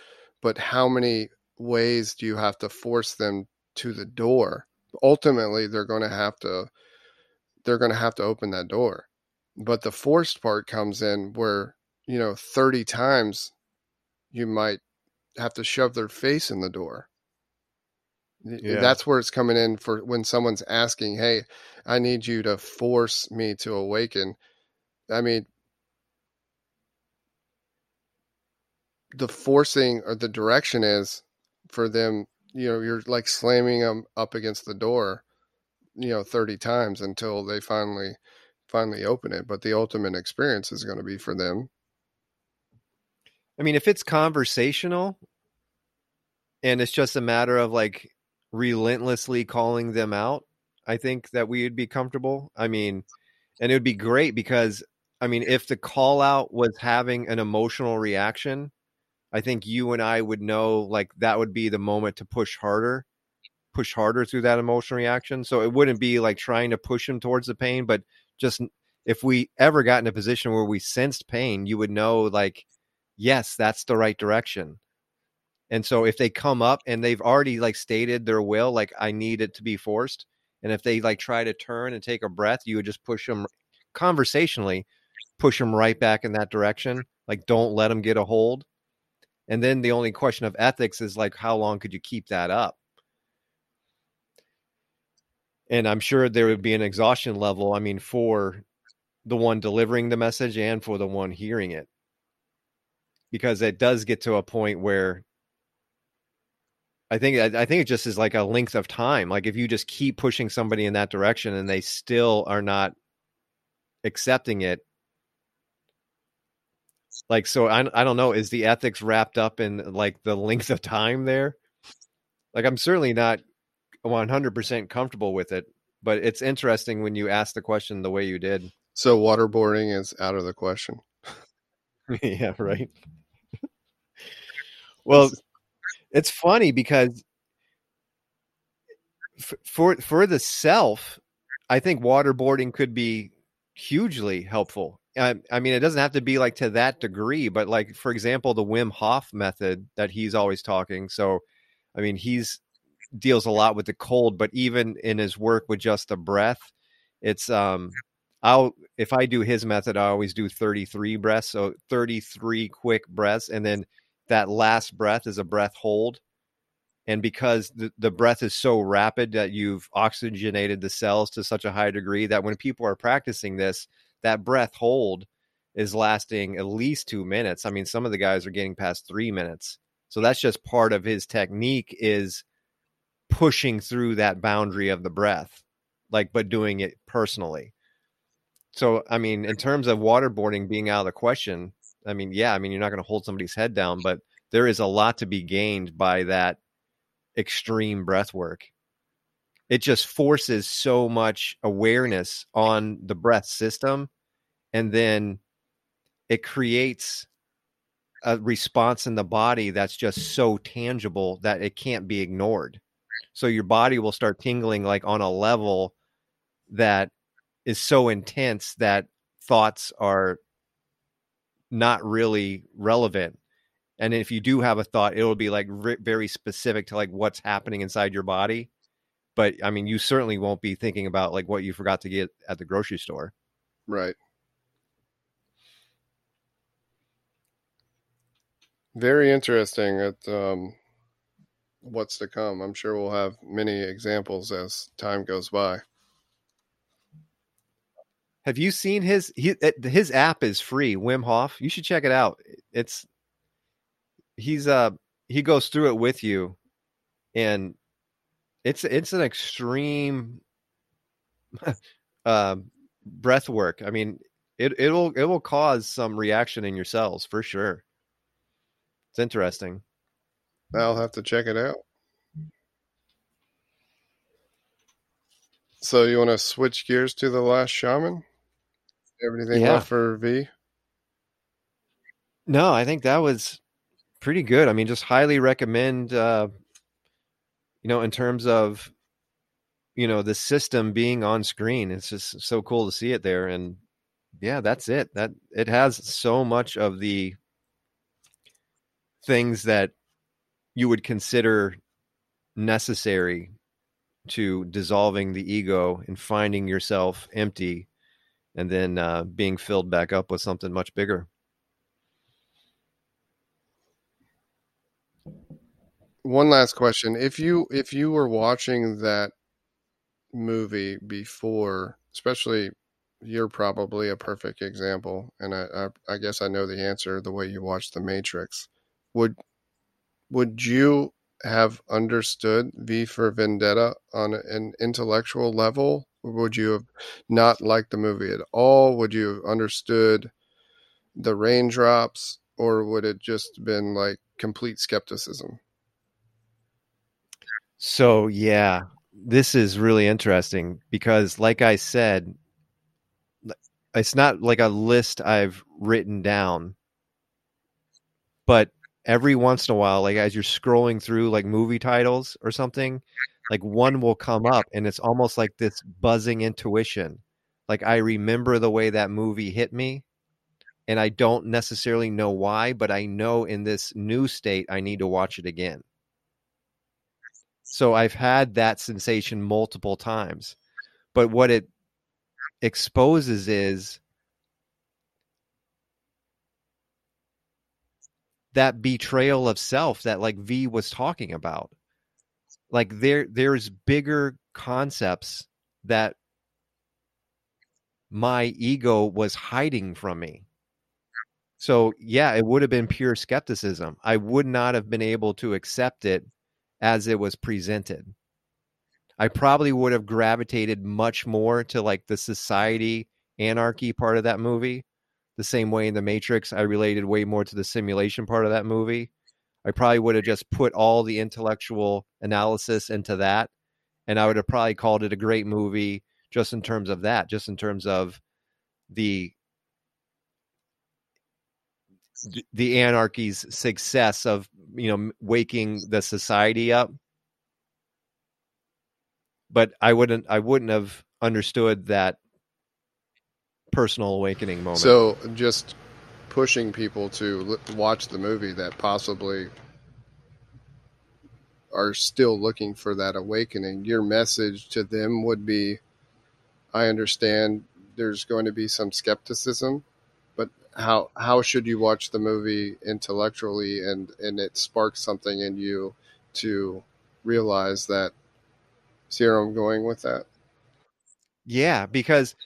but how many ways do you have to force them to the door? Ultimately, they're going to have to they're going to have to open that door. But the forced part comes in where you know 30 times you might have to shove their face in the door yeah. that's where it's coming in for when someone's asking hey i need you to force me to awaken i mean the forcing or the direction is for them you know you're like slamming them up against the door you know 30 times until they finally finally open it but the ultimate experience is going to be for them I mean, if it's conversational and it's just a matter of like relentlessly calling them out, I think that we would be comfortable. I mean, and it would be great because I mean, if the call out was having an emotional reaction, I think you and I would know like that would be the moment to push harder, push harder through that emotional reaction. So it wouldn't be like trying to push him towards the pain, but just if we ever got in a position where we sensed pain, you would know like yes, that's the right direction. And so if they come up and they've already like stated their will, like I need it to be forced, and if they like try to turn and take a breath, you would just push them conversationally, push them right back in that direction. Like don't let them get a hold. And then the only question of ethics is like how long could you keep that up? And I'm sure there would be an exhaustion level. I mean, for the one delivering the message and for the one hearing it because it does get to a point where I think I think it just is like a length of time. Like if you just keep pushing somebody in that direction and they still are not accepting it, like so I I don't know. Is the ethics wrapped up in like the length of time there? Like I'm certainly not 100 percent comfortable with it, but it's interesting when you ask the question the way you did. So waterboarding is out of the question. yeah, right. Well, it's funny because for for the self, I think waterboarding could be hugely helpful. I, I, mean, it doesn't have to be like to that degree, but like for example, the Wim Hof method that he's always talking. So, I mean, he's deals a lot with the cold, but even in his work with just the breath, it's um I'll if I do his method, I always do 33 breaths, so 33 quick breaths, and then that last breath is a breath hold. And because the, the breath is so rapid that you've oxygenated the cells to such a high degree that when people are practicing this, that breath hold is lasting at least two minutes. I mean, some of the guys are getting past three minutes. So that's just part of his technique is pushing through that boundary of the breath, like, but doing it personally. So, I mean, in terms of waterboarding being out of the question, I mean, yeah, I mean, you're not going to hold somebody's head down, but there is a lot to be gained by that extreme breath work. It just forces so much awareness on the breath system. And then it creates a response in the body that's just so tangible that it can't be ignored. So your body will start tingling like on a level that is so intense that thoughts are not really relevant. And if you do have a thought, it'll be like very specific to like what's happening inside your body. But I mean, you certainly won't be thinking about like what you forgot to get at the grocery store. Right. Very interesting. At um, what's to come. I'm sure we'll have many examples as time goes by. Have you seen his he, his app is free, Wim Hof. You should check it out. It's he's uh he goes through it with you and it's it's an extreme uh, breath work. I mean, it it'll it will cause some reaction in your cells for sure. It's interesting. I'll have to check it out. So you want to switch gears to the last shaman? Everything yeah. left for V? No, I think that was pretty good. I mean, just highly recommend. Uh, you know, in terms of you know the system being on screen, it's just so cool to see it there. And yeah, that's it. That it has so much of the things that you would consider necessary to dissolving the ego and finding yourself empty and then uh, being filled back up with something much bigger. One last question: if you if you were watching that movie before, especially you're probably a perfect example, and I, I, I guess I know the answer the way you watched The Matrix. Would would you have understood V for Vendetta on an intellectual level would you have not liked the movie at all? Would you have understood the raindrops, or would it just been like complete skepticism? So yeah, this is really interesting because, like I said, it's not like a list I've written down, but every once in a while, like as you're scrolling through like movie titles or something, like one will come up and it's almost like this buzzing intuition. Like I remember the way that movie hit me and I don't necessarily know why, but I know in this new state I need to watch it again. So I've had that sensation multiple times. But what it exposes is that betrayal of self that like V was talking about like there there's bigger concepts that my ego was hiding from me. So yeah it would have been pure skepticism. I would not have been able to accept it as it was presented. I probably would have gravitated much more to like the society anarchy part of that movie the same way in the matrix i related way more to the simulation part of that movie I probably would have just put all the intellectual analysis into that. And I would have probably called it a great movie just in terms of that, just in terms of the the anarchy's success of you know waking the society up but i wouldn't i wouldn't have understood that personal awakening moment so just pushing people to watch the movie that possibly are still looking for that awakening, your message to them would be I understand there's going to be some skepticism, but how how should you watch the movie intellectually and and it sparks something in you to realize that see where I'm going with that? Yeah, because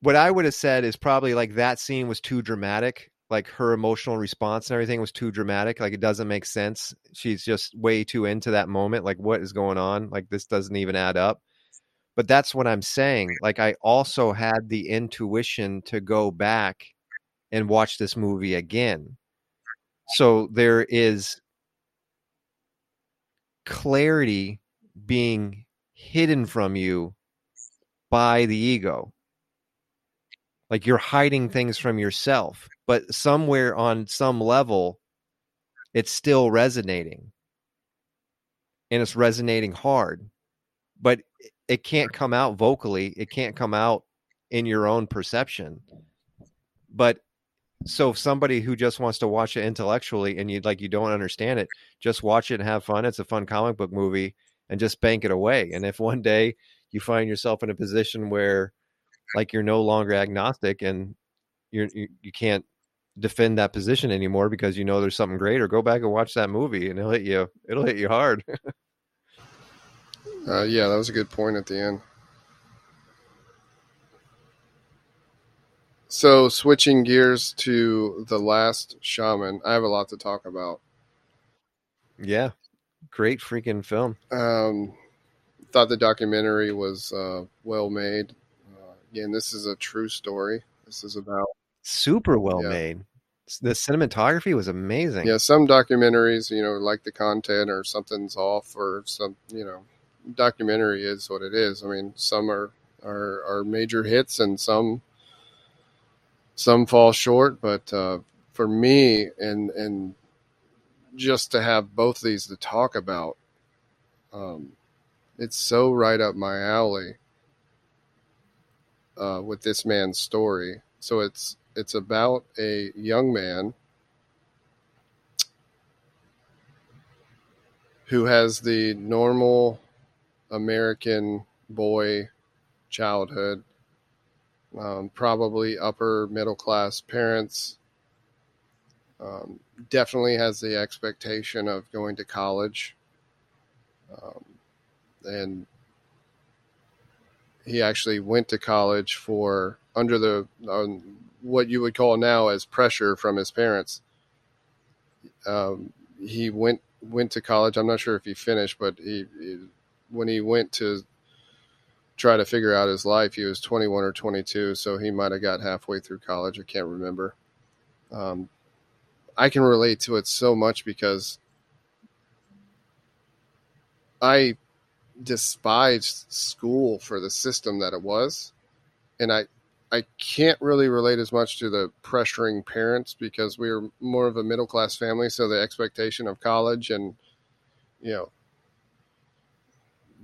what I would have said is probably like that scene was too dramatic. Like her emotional response and everything was too dramatic. Like it doesn't make sense. She's just way too into that moment. Like what is going on? Like this doesn't even add up. But that's what I'm saying. Like I also had the intuition to go back and watch this movie again. So there is clarity being hidden from you by the ego. Like you're hiding things from yourself, but somewhere on some level, it's still resonating. And it's resonating hard. But it can't come out vocally, it can't come out in your own perception. But so if somebody who just wants to watch it intellectually and you like you don't understand it, just watch it and have fun. It's a fun comic book movie and just bank it away. And if one day you find yourself in a position where like you're no longer agnostic and you're you, you can't defend that position anymore because you know there's something greater, go back and watch that movie and it'll hit you it'll hit you hard. uh, yeah, that was a good point at the end. So switching gears to the last shaman, I have a lot to talk about. Yeah, great freaking film. Um, thought the documentary was uh, well made. Uh, again, this is a true story. This is about super well yeah. made. The cinematography was amazing. Yeah, some documentaries, you know, like the content or something's off, or some, you know, documentary is what it is. I mean, some are are, are major hits, and some some fall short, but uh, for me, and and just to have both of these to talk about, um, it's so right up my alley uh, with this man's story. So it's it's about a young man who has the normal American boy childhood um, probably upper middle class parents. Um, definitely has the expectation of going to college. Um, and he actually went to college for under the um, what you would call now as pressure from his parents. Um, he went went to college. I'm not sure if he finished, but he, he when he went to try to figure out his life. He was 21 or 22, so he might have got halfway through college. I can't remember. Um, I can relate to it so much because I despised school for the system that it was, and I I can't really relate as much to the pressuring parents because we were more of a middle class family, so the expectation of college and you know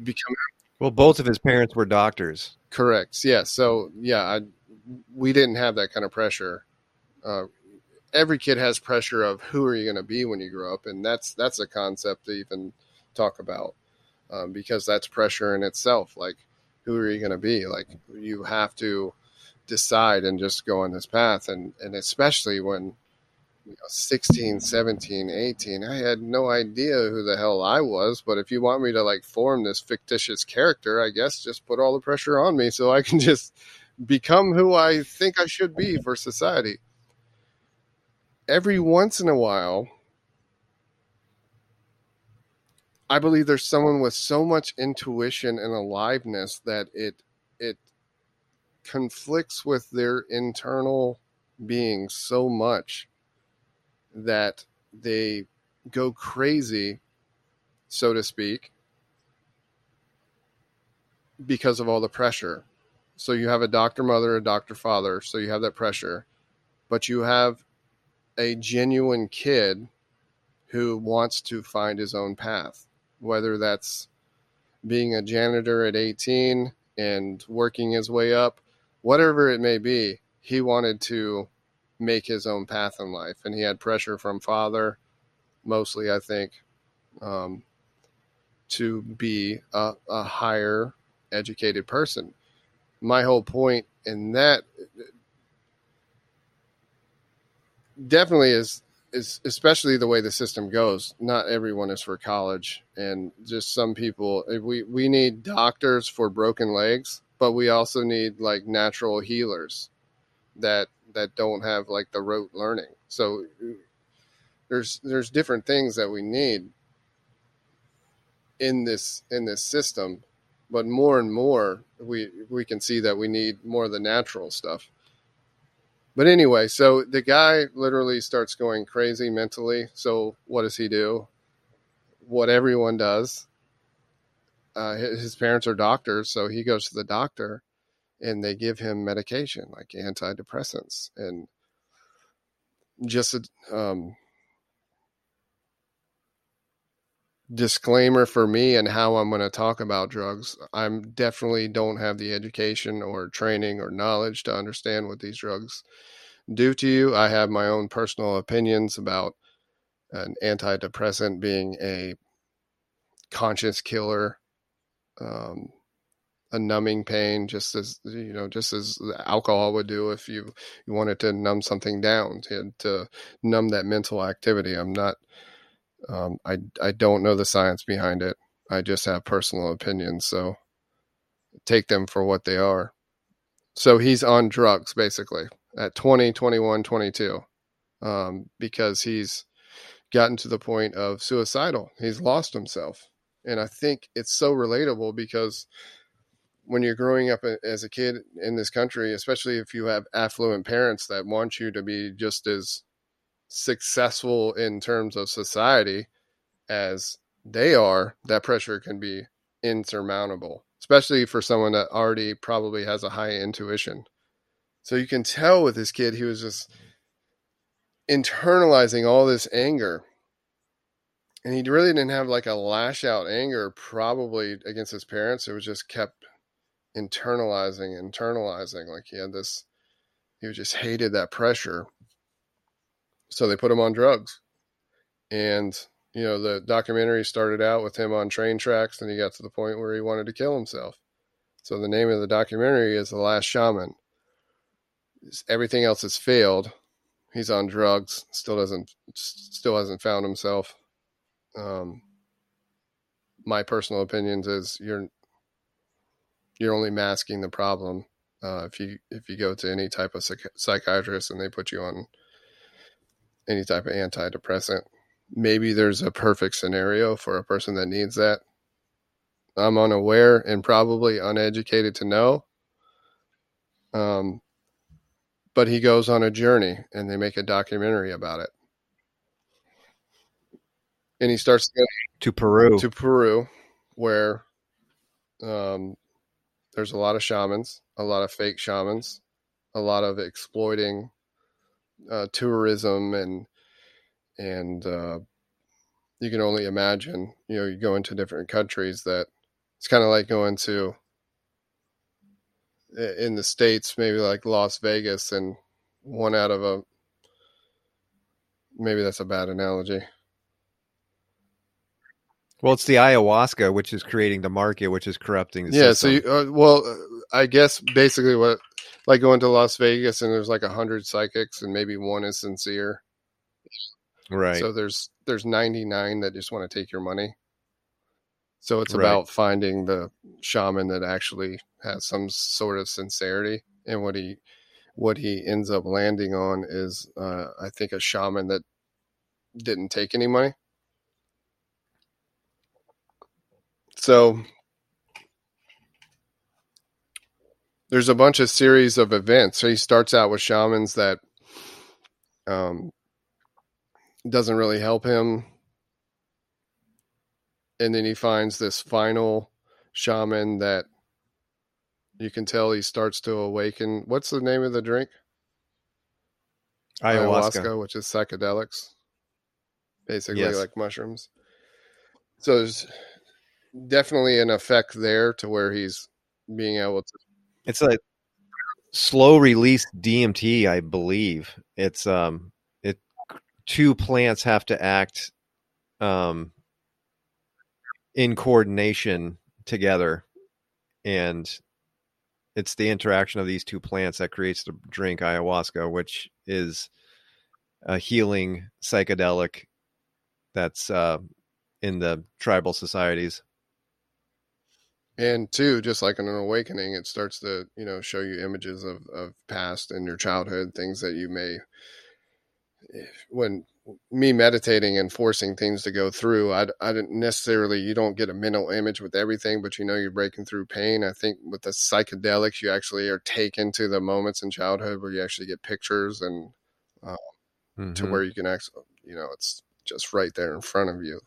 becoming well, both of his parents were doctors. Correct. Yeah. So yeah, I, we didn't have that kind of pressure. Uh, every kid has pressure of who are you going to be when you grow up, and that's that's a concept to even talk about um, because that's pressure in itself. Like, who are you going to be? Like, you have to decide and just go on this path, and and especially when 16, 17, 18, I had no idea who the hell I was. But if you want me to like form this fictitious character, I guess just put all the pressure on me so I can just become who I think I should be for society. Every once in a while, I believe there's someone with so much intuition and aliveness that it conflicts with their internal being so much that they go crazy, so to speak, because of all the pressure. So you have a doctor mother, a doctor father, so you have that pressure, but you have a genuine kid who wants to find his own path, whether that's being a janitor at 18 and working his way up, whatever it may be, he wanted to make his own path in life. And he had pressure from father, mostly, I think. Um, to be a, a higher educated person. My whole point in that definitely is is especially the way the system goes. Not everyone is for college, and just some people. We we need doctors for broken legs, but we also need like natural healers that that don't have like the rote learning. So there's there's different things that we need in this in this system, but more and more we we can see that we need more of the natural stuff. But anyway, so the guy literally starts going crazy mentally. So what does he do? What everyone does. Uh, his parents are doctors, so he goes to the doctor, and they give him medication like antidepressants and just um, disclaimer for me and how I'm going to talk about drugs. I'm definitely don't have the education or training or knowledge to understand what these drugs do to you. I have my own personal opinions about an antidepressant being a conscious killer, um, a numbing pain, just as you know, just as alcohol would do if you you wanted to numb something down to, to numb that mental activity. I'm not um, I I don't know the science behind it. I just have personal opinions, so take them for what they are. So he's on drugs basically at 20, 21, 22 um, because he's gotten to the point of suicidal. He's lost himself. And I think it's so relatable because when you're growing up as a kid in this country, especially if you have affluent parents that want you to be just as successful in terms of society as they are, that pressure can be insurmountable, especially for someone that already probably has a high intuition. So you can tell with this kid, he was just internalizing all this anger. And he really didn't have like a lash out anger, probably against his parents. It was just kept internalizing, internalizing. Like he had this, he just hated that pressure so they put him on drugs. And, you know, the documentary started out with him on train tracks and he got to the point where he wanted to kill himself. So the name of the documentary is The Last Shaman. Everything else has failed. He's on drugs, still doesn't still hasn't found himself. Um, my personal opinions is you're you're only masking the problem uh, if you if you go to any type of psych- psychiatrist and they put you on any type of antidepressant. Maybe there's a perfect scenario for a person that needs that. I'm unaware and probably uneducated to know. Um, but he goes on a journey and they make a documentary about it. And he starts to, to Peru. To Peru, where um, there's a lot of shamans, a lot of fake shamans, a lot of exploiting uh, tourism and and uh, you can only imagine. You know, you go into different countries that it's kind of like going to in the states, maybe like Las Vegas, and one out of a maybe that's a bad analogy. Well, it's the ayahuasca which is creating the market, which is corrupting the yeah, system. so you, uh, well, I guess basically what like going to Las Vegas and there's like a hundred psychics and maybe one is sincere. Right. So there's there's 99 that just want to take your money. So it's Right. about finding the shaman that actually has some sort of sincerity and what he what he ends up landing on is uh, I think a shaman that didn't take any money. So there's a bunch of series of events. So he starts out with shamans that um, doesn't really help him, and then he finds this final shaman that you can tell he starts to awaken. What's the name of the drink? ayahuasca. which is psychedelics, basically Yes. like mushrooms. So there's definitely an effect there to where he's being able to. It's a slow release DMT, I believe. It's um it two plants have to act um in coordination together and it's the interaction of these two plants that creates the drink ayahuasca which is a healing psychedelic that's uh, in the tribal societies and two just like in an awakening it starts to you know show you images of, of past and your childhood things that you may when me meditating and forcing things to go through i, I didn't necessarily you don't get a mental image with everything but you know you're breaking through pain i think with the psychedelics you actually are taken to the moments in childhood where you actually get pictures and uh, mm-hmm. to where you can actually you know it's just right there in front of you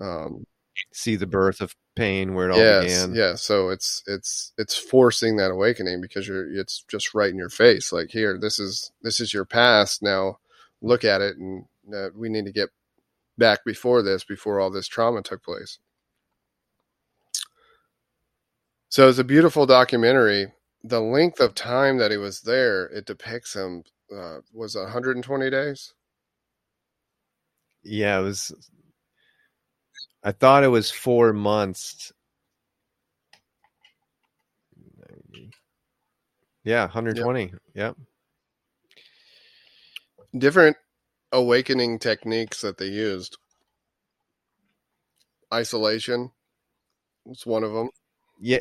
um, see the birth of pain where it yes, all began. Yeah, so it's it's it's forcing that awakening because you're it's just right in your face. Like here, this is this is your past. Now look at it, and uh, we need to get back before this, before all this trauma took place. So it's a beautiful documentary. The length of time that he was there, it depicts him uh, was 120 days. Yeah, it was I thought it was four months. Yeah, 120. Yep. yep. Different awakening techniques that they used. Isolation was one of them. Yeah.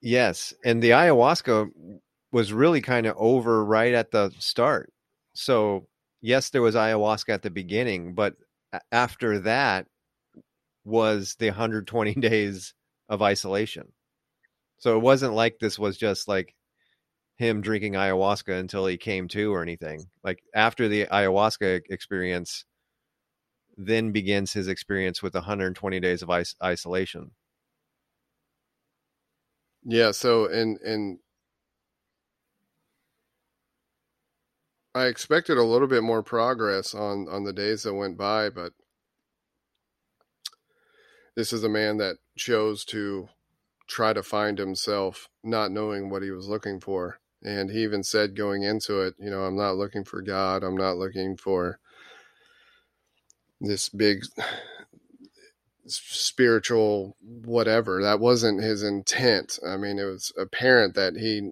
Yes. And the ayahuasca was really kind of over right at the start. So, yes, there was ayahuasca at the beginning, but after that, was the 120 days of isolation. So it wasn't like this was just like him drinking ayahuasca until he came to or anything. Like after the ayahuasca experience, then begins his experience with 120 days of is- isolation. Yeah. So, and, and I expected a little bit more progress on, on the days that went by, but this is a man that chose to try to find himself, not knowing what he was looking for. And he even said going into it, you know, I'm not looking for God. I'm not looking for this big spiritual whatever. That wasn't his intent. I mean, it was apparent that he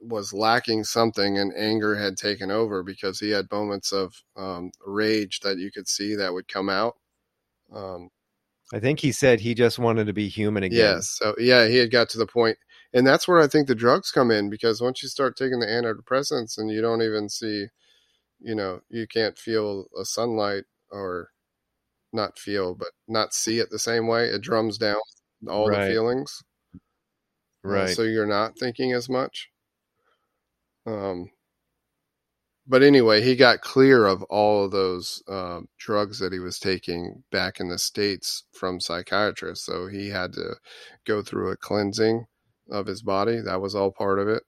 was lacking something and anger had taken over because he had moments of um, rage that you could see that would come out. Um, I think he said he just wanted to be human again. Yes. So yeah, he had got to the point, and that's where I think the drugs come in because once you start taking the antidepressants and you don't even see, you know, you can't feel a sunlight or not feel, but not see it the same way. It drums down all right. the feelings. Right. Uh, so you're not thinking as much. Um, but anyway, he got clear of all of those uh, drugs that he was taking back in the states from psychiatrists. So he had to go through a cleansing of his body. That was all part of it.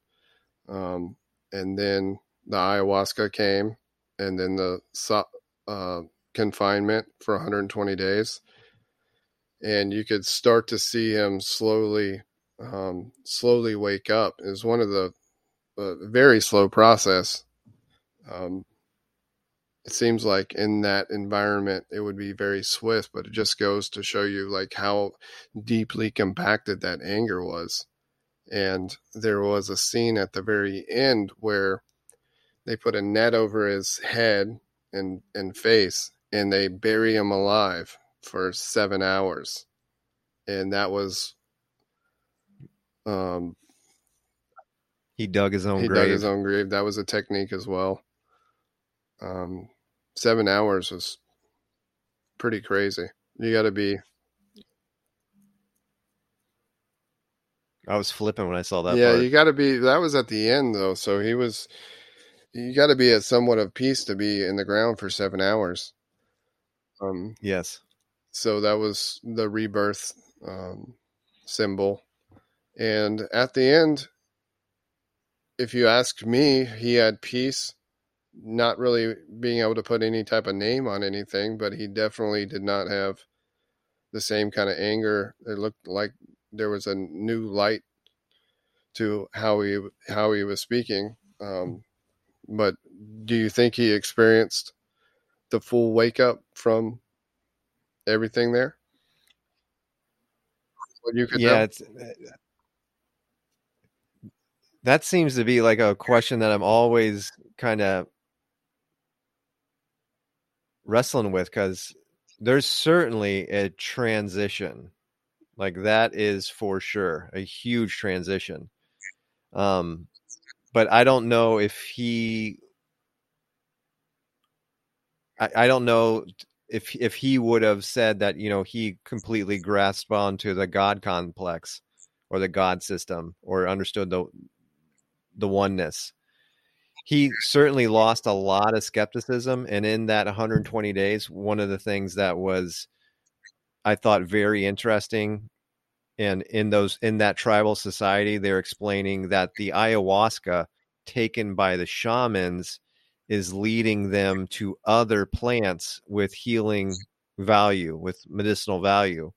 Um, and then the ayahuasca came, and then the uh, confinement for 120 days. And you could start to see him slowly, um, slowly wake up. Is one of the uh, very slow process um, it seems like in that environment it would be very swift, but it just goes to show you like how deeply compacted that anger was. And there was a scene at the very end where they put a net over his head and, and face and they bury him alive for seven hours. And that was um he dug his own he grave. dug his own grave. That was a technique as well um, seven hours was pretty crazy. You got to be. I was flipping when I saw that. Yeah, part. you got to be. That was at the end though, so he was. You got to be at somewhat of peace to be in the ground for seven hours. Um. Yes. So that was the rebirth um, symbol, and at the end, if you ask me, he had peace not really being able to put any type of name on anything, but he definitely did not have the same kind of anger. It looked like there was a new light to how he how he was speaking. Um, but do you think he experienced the full wake up from everything there? What you could yeah, it's that seems to be like a question that I'm always kind of wrestling with because there's certainly a transition like that is for sure a huge transition. Um but i don't know if he I, I don't know if if he would have said that you know he completely grasped onto the god complex or the god system or understood the the oneness he certainly lost a lot of skepticism and in that 120 days one of the things that was i thought very interesting and in those in that tribal society they're explaining that the ayahuasca taken by the shamans is leading them to other plants with healing value with medicinal value.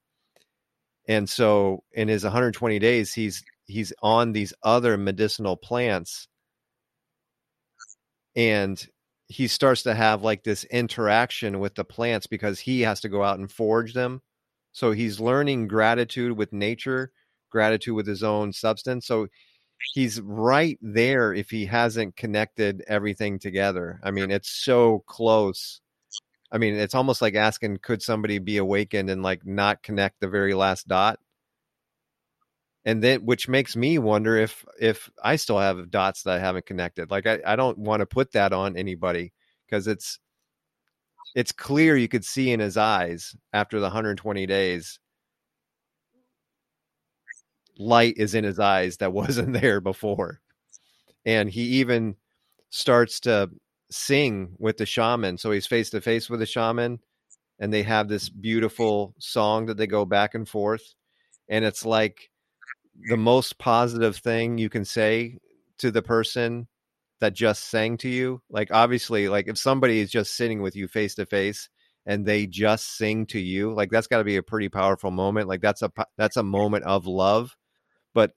And so in his 120 days he's he's on these other medicinal plants and he starts to have like this interaction with the plants because he has to go out and forage them. So he's learning gratitude with nature gratitude with his own substance. So he's right there if he hasn't connected everything together. I mean it's so close. I mean it's almost like asking could somebody be awakened and like not connect the very last dot and then which makes me wonder if if I still have dots that I haven't connected. Like I, I don't want to put that on anybody because it's it's clear you could see in his eyes after the 120 days light is in his eyes that wasn't there before and he even starts to sing with the shaman so he's face to face with the shaman and they have this beautiful song that they go back and forth and it's like the most positive thing you can say to the person that just sang to you like obviously like if somebody is just sitting with you face to face and they just sing to you like that's got to be a pretty powerful moment like that's a that's a moment of love but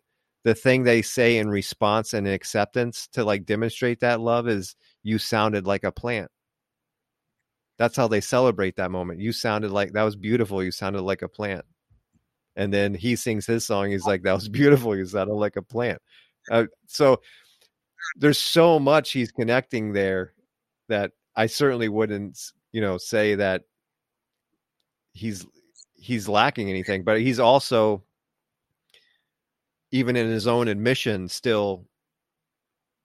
the thing they say in response and acceptance to like demonstrate that love is you sounded like a plant. That's how they celebrate that moment. You sounded like that was beautiful you sounded like a plant and then he sings his song he's like that was beautiful you sounded like a plant. Uh, so there's so much he's connecting there that i certainly wouldn't you know say that he's he's lacking anything but he's also even in his own admission still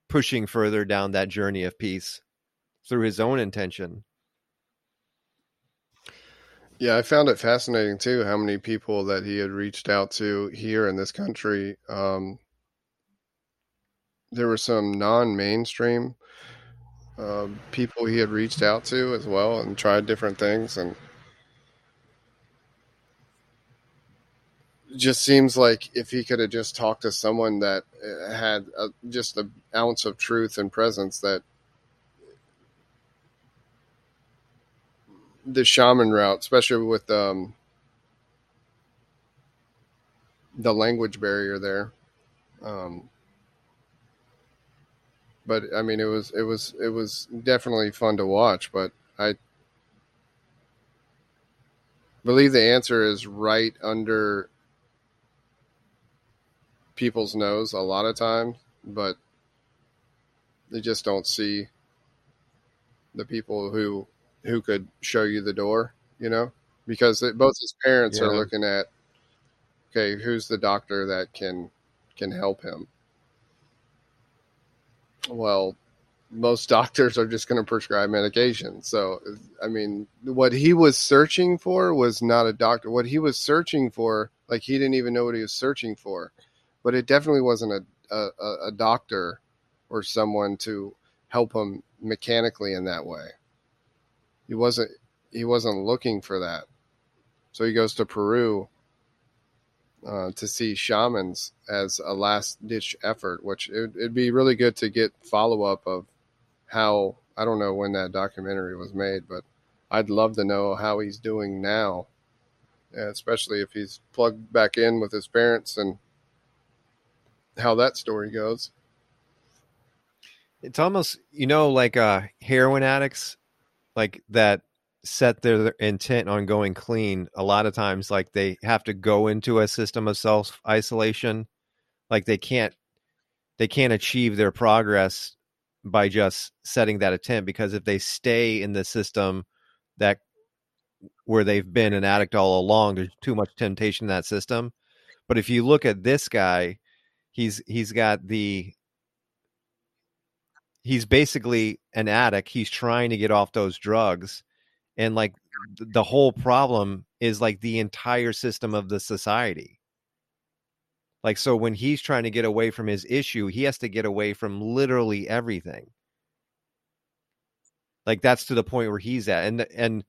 pushing further down that journey of peace through his own intention Yeah, I found it fascinating too how many people that he had reached out to here in this country. Um, there were some non-mainstream uh, people he had reached out to as well and tried different things, and just seems like if he could have just talked to someone that uh, had a, just an ounce of truth and presence, that the shaman route, especially with um, the language barrier there. Um, but I mean, it was it was it was definitely fun to watch. But I believe the answer is right under people's nose a lot of times, but they just don't see the people who who could show you the door, you know, because it, both his parents Yeah. are looking at, okay, who's the doctor that can can help him? Well, most doctors are just going to prescribe medication. So, I mean, what he was searching for was not a doctor. What he was searching for, like he didn't even know what he was searching for, but it definitely wasn't a a, a- a doctor or someone to help him mechanically in that way he wasn't he wasn't looking for that. So he goes to peru uh, to see shamans as a last ditch effort which it, it'd be really good to get follow-up of how i don't know when that documentary was made but i'd love to know how he's doing now especially if he's plugged back in with his parents and how that story goes. It's almost you know like uh heroin addicts like that set their intent on going clean, a lot of times like they have to go into a system of self isolation. Like they can't they can't achieve their progress by just setting that intent because if they stay in the system that where they've been an addict all along, there's too much temptation in that system. But if you look at this guy, he's he's got the he's basically an addict. He's trying to get off those drugs. And like the whole problem is like the entire system of the society. Like, so when he's trying to get away from his issue, he has to get away from literally everything. Like, that's to the point where he's at. And, and,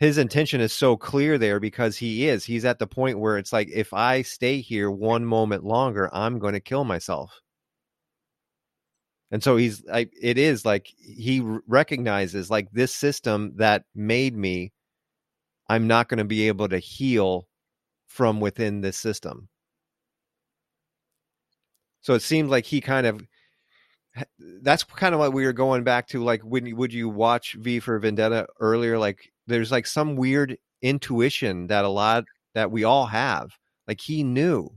his intention is so clear there because he is. He's at the point where it's like, if I stay here one moment longer, I'm going to kill myself. And so he's it is like he recognizes like this system that made me, I'm not going to be able to heal from within this system. So it seems like he kind of, that's kind of what we were going back to. Like, when would you watch V for Vendetta earlier? Like, there's like some weird intuition that a lot that we all have. Like he knew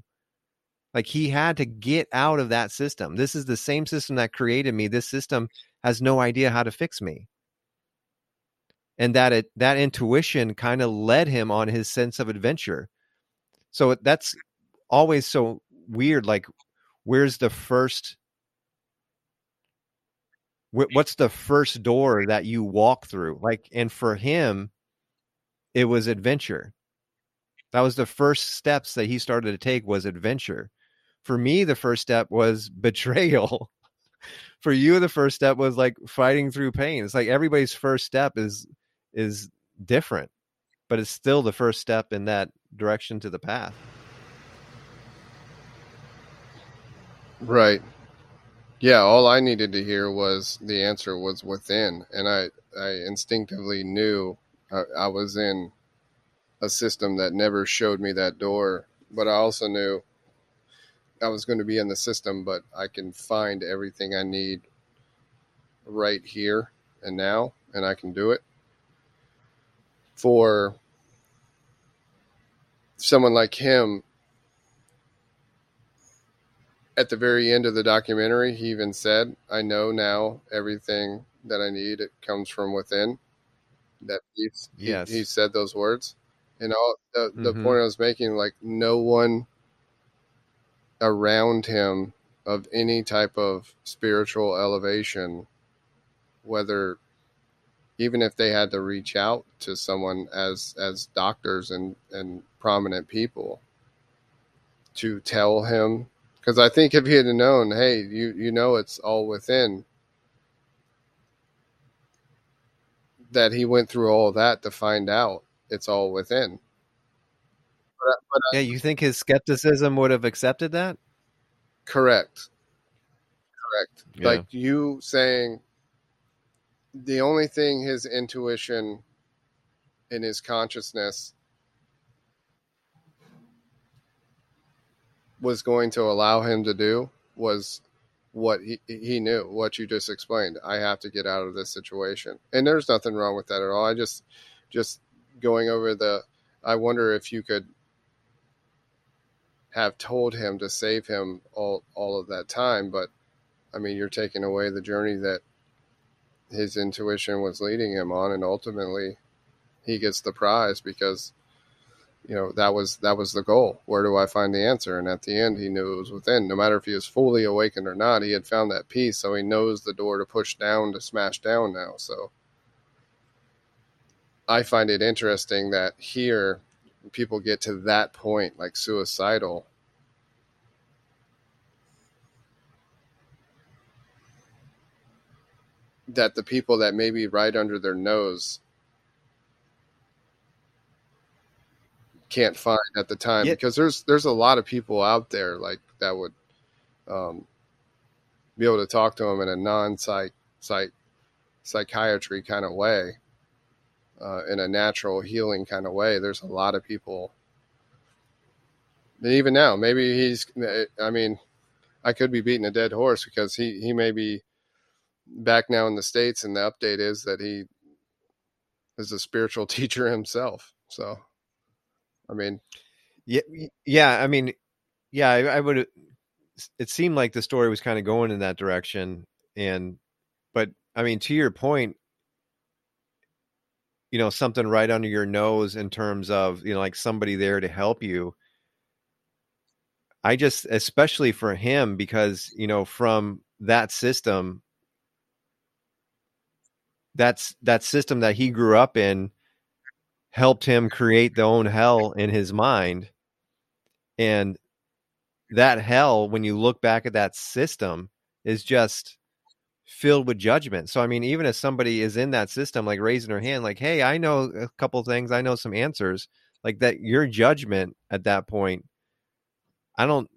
like he had to get out of that system. This is the same system that created me. This system has no idea how to fix me. And that it, that intuition kind of led him on his sense of adventure. So that's always so weird. Like, where's the first? What's the first door that you walk through? Like, and for him, it was adventure. That was the first steps that he started to take was adventure for me the first step was betrayal. For you the first step was like fighting through pain. It's like everybody's first step is is different but it's still the first step in that direction to the path. Right. Yeah all i needed to hear was the answer was within and i i instinctively knew I, I was in a system that never showed me that door but i also knew I was going to be in the system, but I can find everything I need right here and now, and I can do it. For someone like him, at the very end of the documentary, he even said, I know now everything that I need. It comes from within. That yes. he, he said those words. And all the, the mm-hmm. point I was making, like, no one around him of any type of spiritual elevation, whether even if they had to reach out to someone as as doctors and and prominent people to tell him because I think if he had known, hey, you you know it's all within that he went through all that to find out it's all within. But, but uh, yeah, you think his skepticism would have accepted that? Correct. Correct. Yeah. Like you saying the only thing his intuition in his consciousness was going to allow him to do was what he he knew what you just explained i have to get out of this situation and there's nothing wrong with that at all i just just going over the i wonder if you could have told him to save him all all of that time but i mean you're taking away the journey that his intuition was leading him on and ultimately he gets the prize because you know that was that was the goal. Where do i find the answer? And at the end he knew it was within. No matter if he was fully awakened or not he had found that peace so he knows the door to push down to smash down now. So i find it interesting that here people get to that point, like suicidal, that the people that may be right under their nose can't find at the time yeah. because there's there's a lot of people out there like that would um, be able to talk to them in a non psych psych psychiatry kind of way uh, in a natural healing kind of way. There's a lot of people. Even now, maybe he's. I mean, I could be beating a dead horse because he he may be back now in the states, and the update is that he is a spiritual teacher himself. So, I mean, yeah, yeah. I mean, yeah, I, I would. It seemed like the story was kind of going in that direction, and but I mean, to your point, you know, something right under your nose in terms of you know, like somebody there to help you. I just, especially for him, because you know, from that system, that's that system that he grew up in helped him create the own hell in his mind and that hell when you look back at that system is just filled with judgment so i mean even if somebody is in that system like raising their hand like hey i know a couple things i know some answers like that your judgment at that point i don't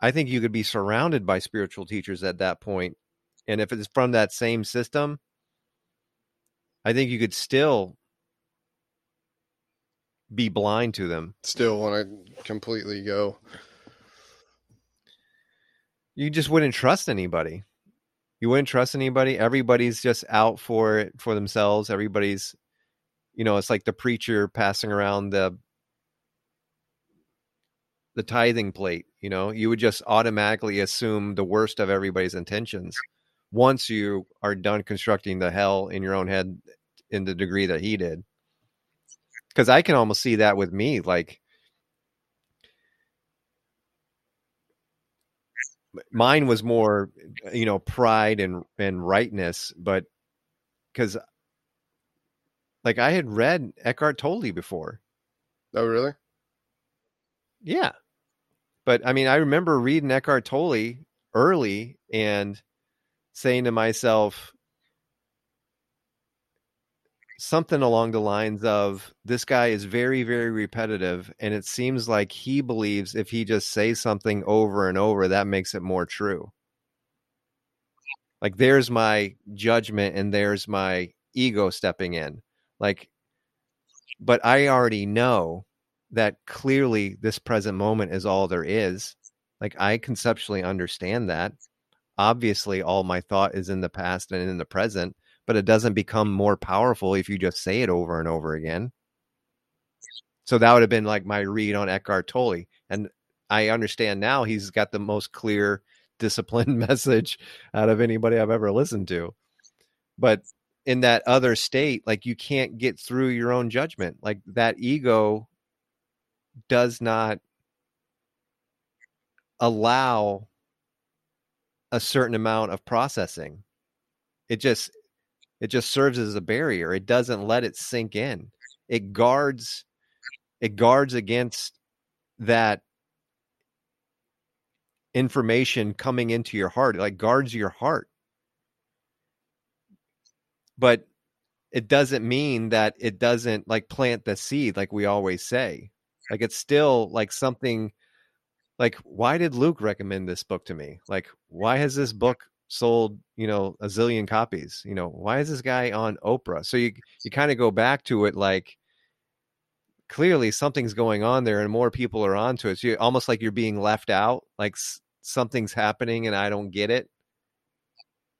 i think you could be surrounded by spiritual teachers at that point and if it's from that same system I think you could still be blind to them. Still want to completely go. You just wouldn't trust anybody. You wouldn't trust anybody. Everybody's just out for it for themselves. Everybody's, you know, it's like the preacher passing around the the tithing plate. You know, you would just automatically assume the worst of everybody's intentions once you are done constructing the hell in your own head in the degree that he did. Because I can almost see that with me. Like, mine was more, you know, pride and, and rightness, but because like I had read Eckhart Tolle before. Oh, really? Yeah. But I mean, I remember reading Eckhart Tolle early and saying to myself, something along the lines of this guy is very very repetitive and it seems like he believes if he just says something over and over that makes it more true. Like there's my judgment and there's my ego stepping in. Like but i already know that clearly this present moment is all there is. Like i conceptually understand that. Obviously all my thought is in the past and in the present but it doesn't become more powerful if you just say it over and over again. So that would have been like my read on Eckhart Tolle. And I understand now he's got the most clear, disciplined message out of anybody I've ever listened to. But in that other state, like you can't get through your own judgment. Like that ego does not allow a certain amount of processing. It just it just serves as a barrier. It doesn't let it sink in. It guards it guards against that information coming into your heart. It like guards your heart. But it doesn't mean that it doesn't like plant the seed like we always say. Like it's still like something like why did Luke recommend this book to me? Like why has this book sold you know a zillion copies you know why is this guy on oprah? So you you kind of go back to it like clearly something's going on there and more people are onto it. So you're almost like you're being left out like s- something's happening and i don't get it.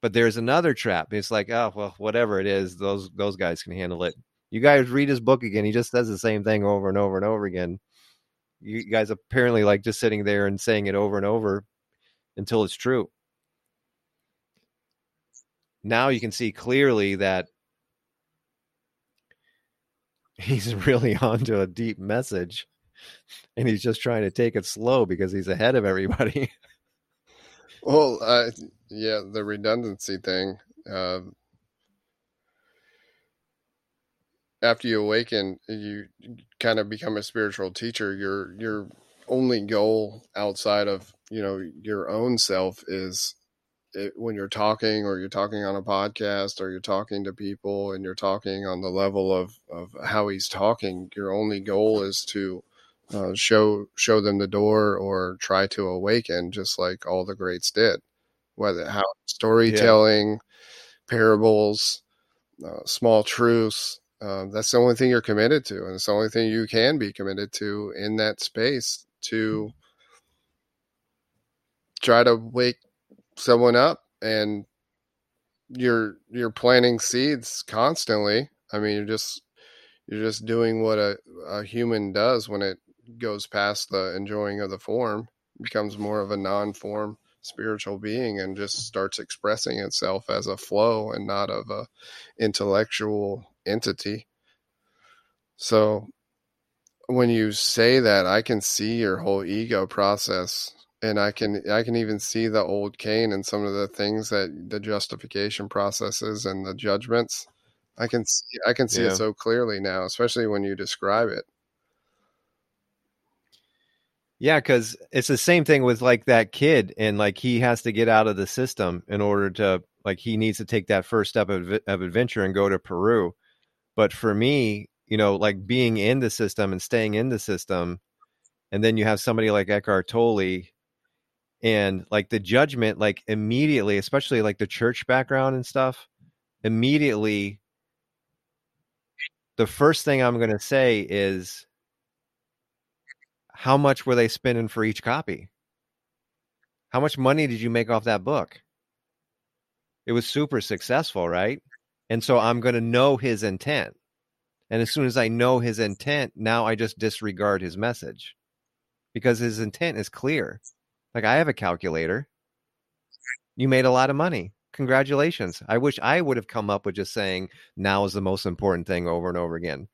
But there's another trap. It's like oh well whatever it is those those guys can handle it. You guys read his book again he just says the same thing over and over and over again. You guys apparently like just sitting there and saying it over and over until it's true now you can see clearly that he's really onto a deep message and he's just trying to take it slow because he's ahead of everybody. well, uh, yeah, the redundancy thing. Uh, after you awaken, you kind of become a spiritual teacher. Your your only goal outside of you know your own self is it, when you're talking or you're talking on a podcast or you're talking to people and you're talking on the level of, of how he's talking, your only goal is to uh, show show them the door or try to awaken, just like all the greats did. Whether how storytelling, yeah. parables, uh, small truths. Uh, that's the only thing you're committed to, and it's the only thing you can be committed to in that space to try to wake someone up and you're you're planting seeds constantly. I mean, you're just you're just doing what a, a human does when it goes past the enjoying of the form, becomes more of a non-form spiritual being and just starts expressing itself as a flow and not of a intellectual entity. So when you say that, I can see your whole ego process and I can I can even see the old Cain and some of the things that the justification processes and the judgments. I can see I can see yeah. it so clearly now, especially when you describe it. Yeah, because it's the same thing with like that kid, and like he has to get out of the system in order to like he needs to take that first step of, of adventure and go to Peru. But for me, you know, like being in the system and staying in the system, and then you have somebody like Eckhart Tolle, and like the judgment, like immediately, especially like the church background and stuff, immediately, the first thing I'm going to say is how much were they spending for each copy? How much money did you make off that book? It was super successful, right? And so I'm going to know his intent. And as soon as I know his intent, now I just disregard his message because his intent is clear. Like I have a calculator. You made a lot of money. Congratulations. I wish I would have come up with just saying now is the most important thing over and over again.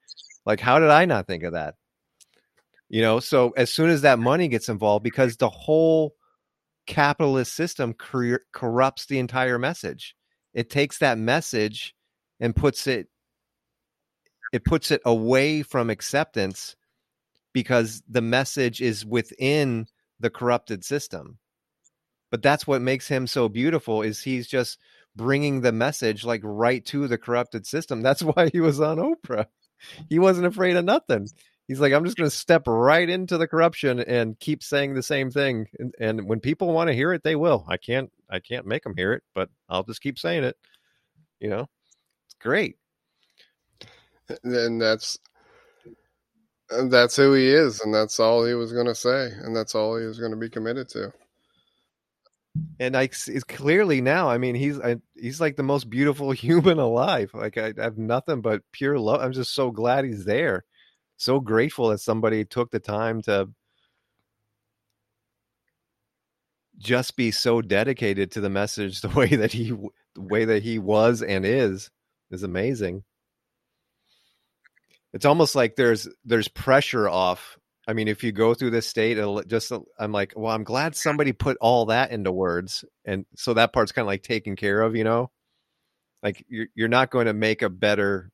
Like, how did I not think of that? You know, so as soon as that money gets involved, because the whole capitalist system cor- corrupts the entire message, it takes that message and puts it it puts it away from acceptance because the message is within the corrupted system but that's what makes him so beautiful is he's just bringing the message like right to the corrupted system that's why he was on oprah he wasn't afraid of nothing he's like, I'm just going to step right into the corruption and keep saying the same thing. And, and when people want to hear it, they will. I can't, I can't make them hear it, but I'll just keep saying it. You know, it's great. And that's, that's who he is. And that's all he was going to say. And that's all he was going to be committed to. And like, it's clearly now, I mean, he's, I, he's like the most beautiful human alive. Like I, I have nothing but pure love. I'm just so glad he's there so grateful that somebody took the time to just be so dedicated to the message the way that he the way that he was and is is amazing it's almost like there's there's pressure off i mean if you go through this state it'll just i'm like well i'm glad somebody put all that into words and so that part's kind of like taken care of you know like you're, you're not going to make a better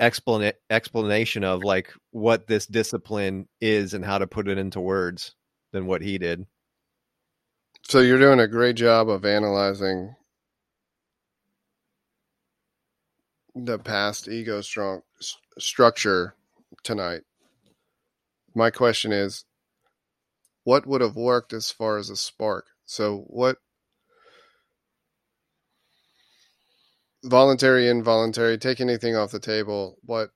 explana- explanation of like what this discipline is and how to put it into words than what he did. So you're doing a great job of analyzing the past ego strong st- structure tonight. My question is what would have worked as far as a spark? So what voluntary, involuntary, take anything off the table. What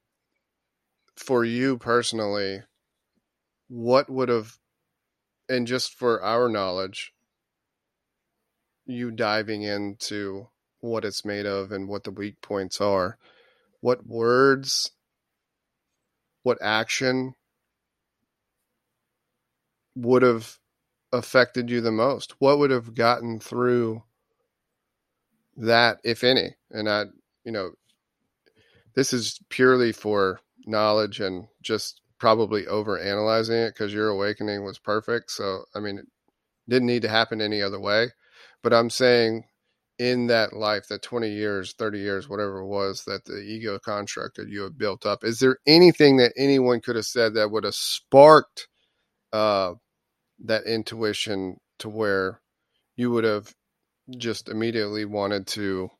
for you personally, what would have, and just for our knowledge, you diving into what it's made of and what the weak points are, what words, what action would have affected you the most? What would have gotten through that, if any? And I, you know, this is purely for knowledge and just probably over analyzing it because your awakening was perfect. So, I mean, it didn't need to happen any other way. But I'm saying in that life, that 20 years, 30 years, whatever it was that the ego construct that you have built up, is there anything that anyone could have said that would have sparked uh, that intuition to where you would have just immediately wanted to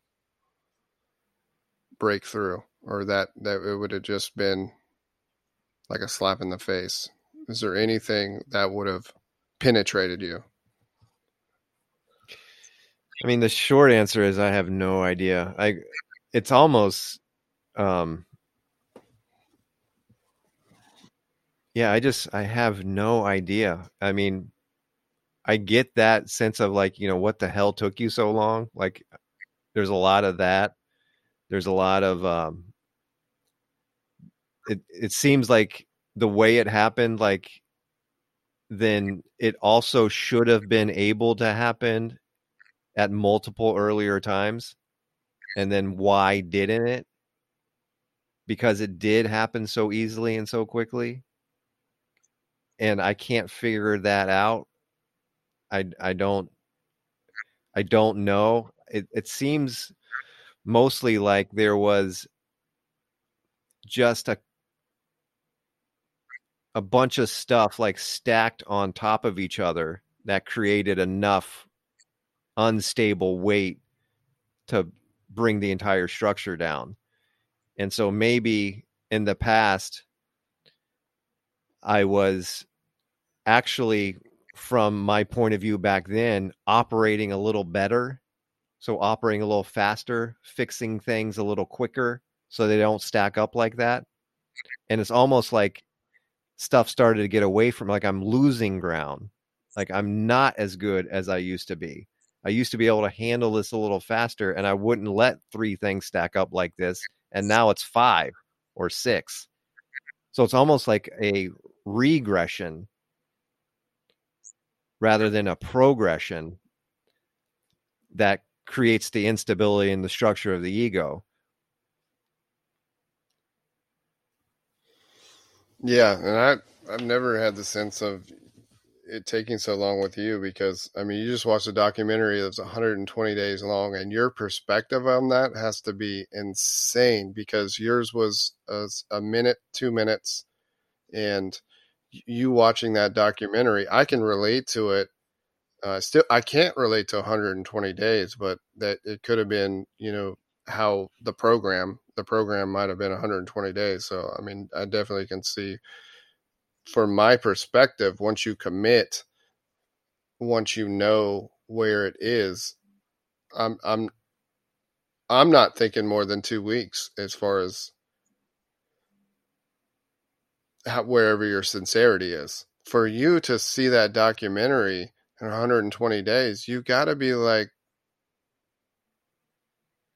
break through or that that it would have just been like a slap in the face? Is there anything that would have penetrated you i mean the short answer is i have no idea i it's almost um yeah i just i have no idea i mean I get that sense of like, you know, what the hell took you so long? Like there's a lot of that. There's a lot of um, it. It seems like the way it happened, like then it also should have been able to happen at multiple earlier times, and then why didn't it? Because it did happen so easily and so quickly, and I can't figure that out. I I don't I don't know. It it seems mostly like there was just a a bunch of stuff like stacked on top of each other that created enough unstable weight to bring the entire structure down. And so maybe in the past I was actually from my point of view back then operating a little better. So operating a little faster fixing things a little quicker so they don't stack up like that. And it's almost like stuff started to get away from like i'm losing ground. Like i'm not as good as i used to be i used to be able to handle this a little faster and i wouldn't let three things stack up like this and now it's five or six so it's almost like a regression rather than a progression that creates the instability in the structure of the ego. Yeah, and I I've never had the sense of it taking so long with you because I mean you just watched a documentary that's 120 days long and your perspective on that has to be insane because yours was a, a minute, 2 minutes and you watching that documentary, I can relate to it. Uh, still, I can't relate to 120 days, but that it could have been, you know, how the program, the program might have been 120 days. So, I mean, I definitely can see from my perspective, once you commit, once you know where it is, I'm, I'm, I'm not thinking more than two weeks as far as how, wherever your sincerity is. For you to see that documentary in 120 days, you got to be like,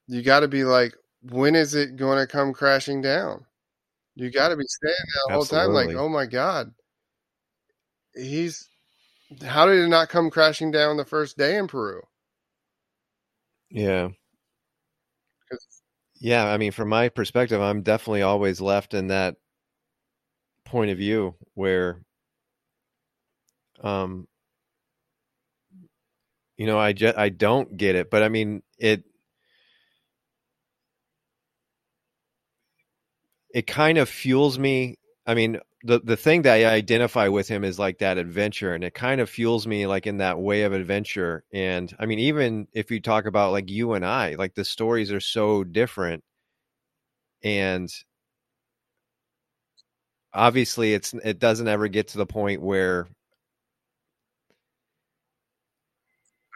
you got to be like, when is it going to come crashing down? You got to be saying that the whole time, like, oh my God, he's, how did it not come crashing down the first day in Peru? Yeah. Yeah. I mean, from my perspective, I'm definitely always left in that point of view where um you know i just i don't get it but i mean it it kind of fuels me. I mean the the thing that i identify with him is like that adventure and it kind of fuels me like in that way of adventure. And i mean even if you talk about like you and i like the stories are so different. And obviously it's it doesn't ever get to the point where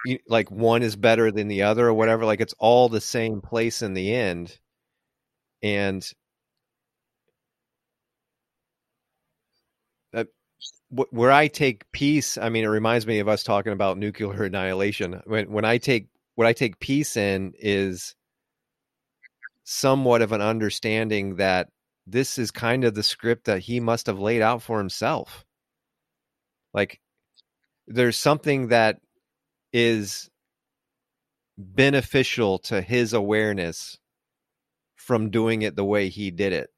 you, like one is better than the other or whatever like it's all the same place in the end. And where I take peace I mean it reminds me of us talking about nuclear annihilation when when I take what I take peace in is somewhat of an understanding that this is kind of the script that he must have laid out for himself. Like there's something that is beneficial to his awareness from doing it the way he did it.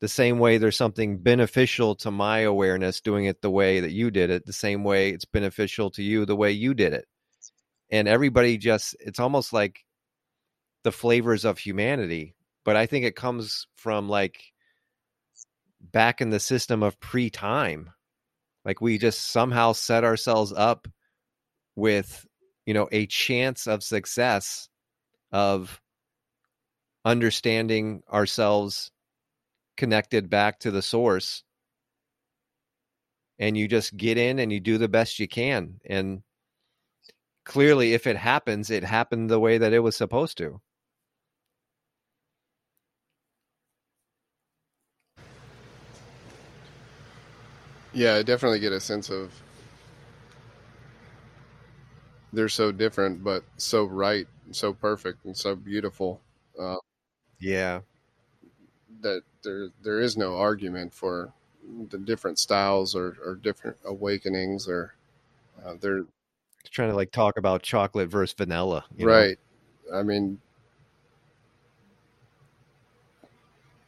The same way there's something beneficial to my awareness doing it the way that you did it, the same way it's beneficial to you the way you did it. And everybody just, it's almost like the flavors of humanity but I think it comes from like back in the system of pre time. Like we just somehow set ourselves up with, you know, a chance of success of understanding ourselves connected back to the source. And you just get in and you do the best you can. And clearly, if it happens, it happened the way that it was supposed to. Yeah, I definitely get a sense of they're so different, but so right, so perfect, and so beautiful. Uh, Yeah. That there there is no argument for the different styles or, or different awakenings or uh, they're Trying to like talk about chocolate versus vanilla. you know? right. I mean,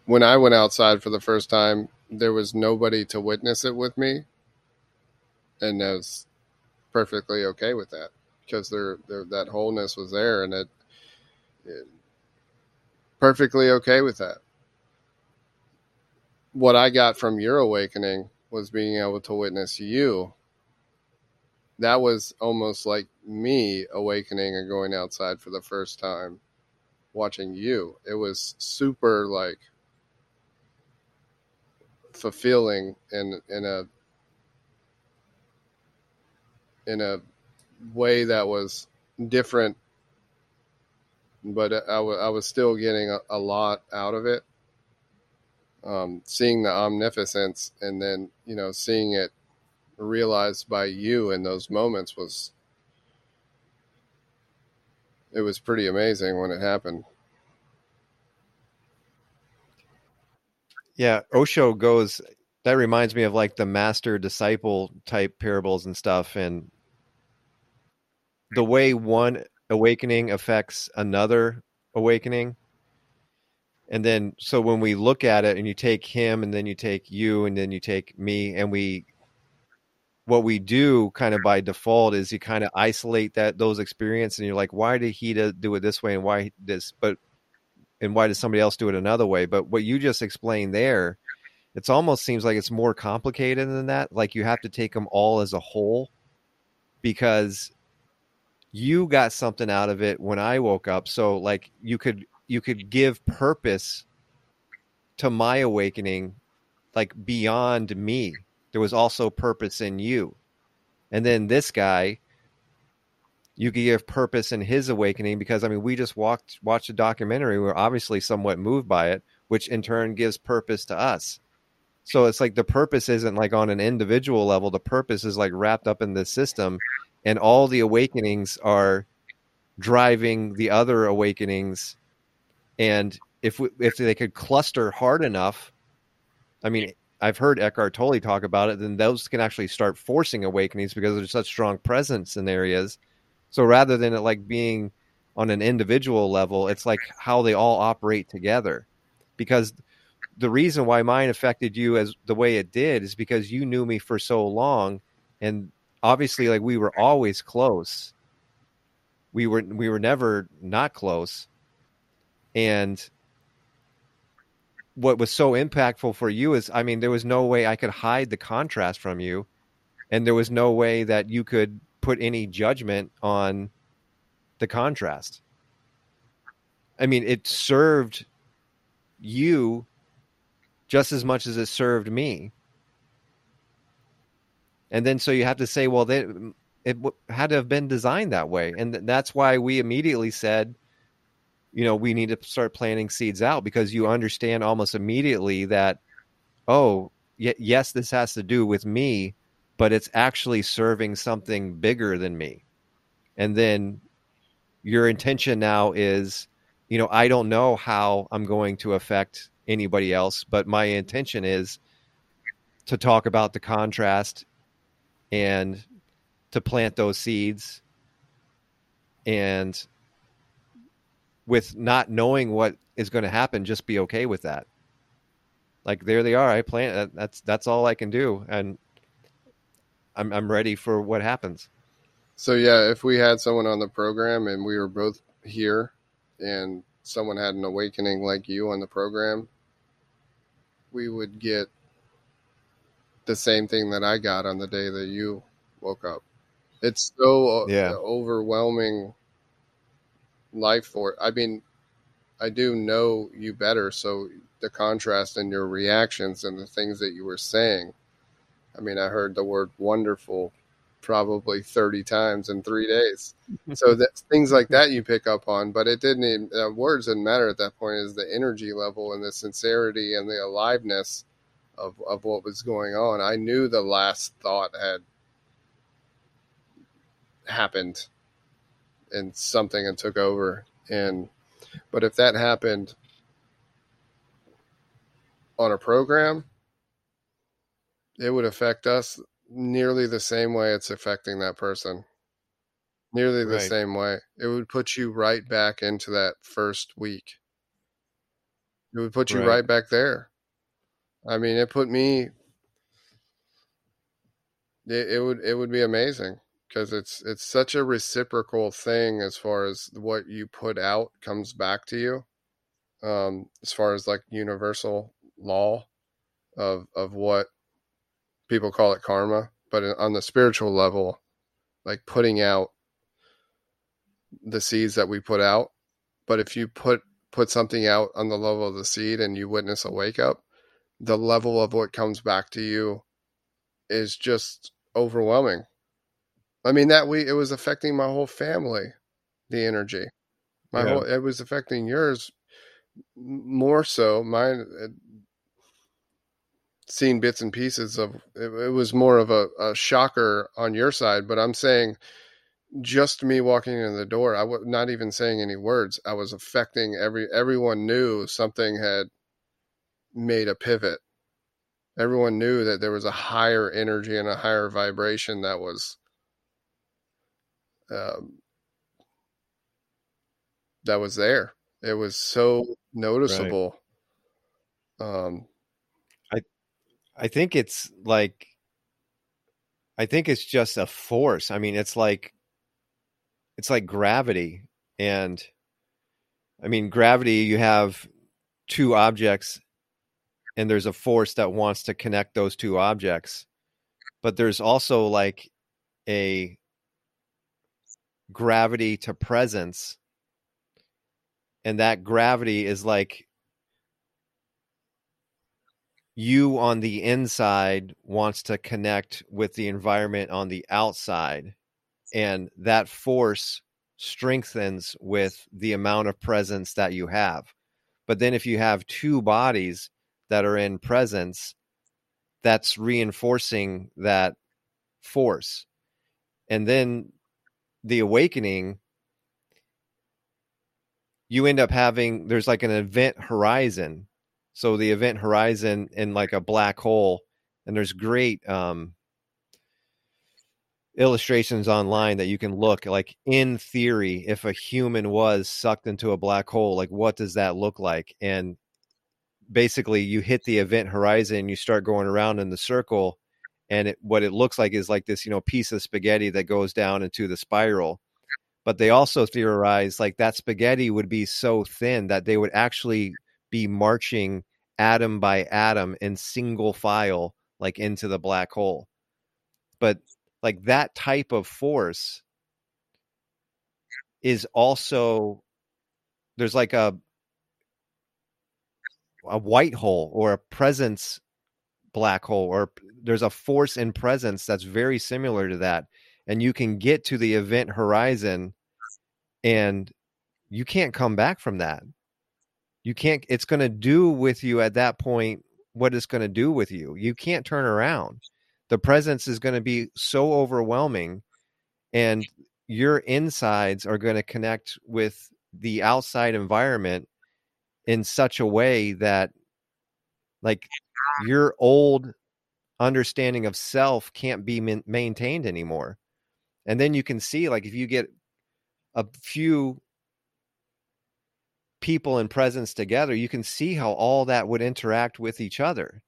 when I went outside for the first time, there was nobody to witness it with me, and I was perfectly okay with that because there, there that wholeness was there, and it, it perfectly okay with that. What I got from your awakening was being able to witness you. That was almost like me awakening and going outside for the first time, watching you. It was super like fulfilling in in a in a way that was different but I wa- I was still getting a, a lot out of it um, seeing the omnificence and then you know seeing it realized by you in those moments was it was pretty amazing when it happened Yeah. Osho goes, that reminds me of like the master disciple type parables and stuff. And the way one awakening affects another awakening. And then, so when we look at it and you take him and then you take you and then you take me and we, what we do kind of by default is you kind of isolate that those experiences and you're like, why did he do it this way and why this, but, and why does somebody else do it another way? But what you just explained there, it's almost seems like it's more complicated than that. Like you have to take them all as a whole because you got something out of it when I woke up. So like you could you could give purpose to my awakening like beyond me. There was also purpose in you. And then this guy you could give purpose in his awakening because I mean we just walked watched a documentary. We we're obviously somewhat moved by it, which in turn gives purpose to us. So it's like the purpose isn't like on an individual level. The purpose is like wrapped up in this system, and all the awakenings are driving the other awakenings. And if we, if they could cluster hard enough, I mean, I've heard Eckhart Tolle talk about it. Then those can actually start forcing awakenings because there's such strong presence in areas. So rather than it like being on an individual level, it's like how they all operate together. Because the reason why mine affected you as the way it did is because you knew me for so long and obviously like we were always close we were we were never not close and what was so impactful for you is i mean there was no way i could hide the contrast from you. And there was no way that you could put any judgment on the contrast. I mean it served you just as much as it served me. And then so you have to say, well, they, it had to have been designed that way, and th- that's why we immediately said, you know, we need to start planting seeds out because you understand almost immediately that, oh, y- yes, this has to do with me, but it's actually serving something bigger than me. And then your intention now is, you know, I don't know how I'm going to affect anybody else, but my intention is to talk about the contrast and to plant those seeds and with not knowing what is going to happen just be okay with that like there they are i plant that's that's all i can do and i'm i'm ready for what happens So yeah, if we had someone on the program and we were both here and someone had an awakening like you on the program, we would get the same thing that I got on the day that you woke up. It's so uh, Yeah. overwhelming life for I mean, I do know you better, so the contrast in your reactions and the things that you were saying. I mean, I heard the word wonderful probably 30 times in three days. so that things like that you pick up on, but it didn't even, uh, words didn't matter at that point is the energy level and the sincerity and the aliveness of, of what was going on. I knew the last thought had happened and something and took over. And, but if that happened on a program, it would affect us nearly the same way it's affecting that person. Nearly the Right. same way. It would put you right back into that first week. It would put you Right. right back there. I mean, it put me. It, it would it would be amazing because it's it's such a reciprocal thing as far as what you put out comes back to you. Um, as far as like universal law of of what people call it karma, but on the spiritual level, like putting out the seeds that we put out. But if you put put something out on the level of the seed and you witness a wake up, the level of what comes back to you is just overwhelming. I mean that we it was affecting my whole family, the energy. My Yeah. whole it was affecting yours more so. Mine uh, seen bits and pieces of it, it was more of a, a shocker on your side, but I'm saying just me walking in the door, I was not even saying any words. I was affecting every everyone knew something had made a pivot. Everyone knew that there was a higher energy and a higher vibration that was um, that was there. It was so noticeable. Um, I think it's like I think it's just a force. I mean, it's like it's like gravity and I mean, gravity you have two objects and there's a force that wants to connect those two objects. But there's also like a gravity to presence. And that gravity is like you on the inside wants to connect with the environment on the outside. And that force strengthens with the amount of presence that you have. But then if you have two bodies that are in presence that's reinforcing that force. And then the awakening you end up having there's like an event horizon. So the event horizon in like a black hole and there's great um illustrations online that you can look like in theory if a human was sucked into a black hole like what does that look like? And basically you hit the event horizon you start going around in the circle and it, what it looks like is like this you know piece of spaghetti that goes down into the spiral. But they also theorize like that spaghetti would be so thin that they would actually be marching atom by atom in single file like into the black hole. But like that type of force is also there's like a a white hole or a presence black hole or there's a force in presence that's very similar to that and you can get to the event horizon and you can't come back from that. You can't it's going to do with you at that point what it's going to do with you. You can't turn around. The presence is going to be so overwhelming and your insides are going to connect with the outside environment in such a way that like your old understanding of self can't be maintained anymore. And then you can see like if you get a few people in presence together you can see how all that would interact with each other.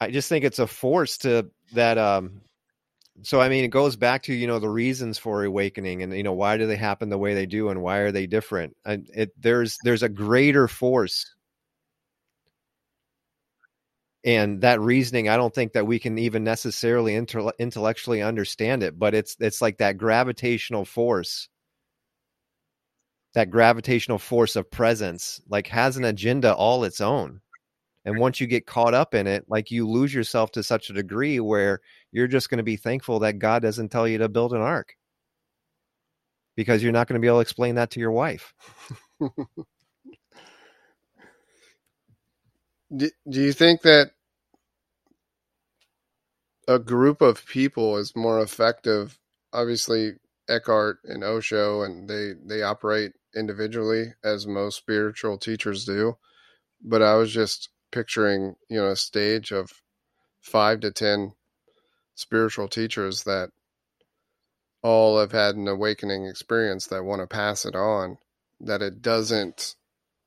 I just think it's a force to that um so i mean it goes back to you know the reasons for awakening and you know why do they happen the way they do and why are they different? And it there's there's a greater force and that reasoning i don't think that we can even necessarily inter- intellectually understand it but it's it's like that gravitational force that gravitational force of presence like has an agenda all its own and once you get caught up in it like you lose yourself to such a degree where you're just going to be thankful that god doesn't tell you to build an ark. Because you're not going to be able to explain that to your wife. Do, do you think that a group of people is more effective? Obviously, Eckhart and Osho, and they they operate individually as most spiritual teachers do, but I was just picturing, you know, a stage of five to 10 spiritual teachers that all have had an awakening experience that want to pass it on, that it doesn't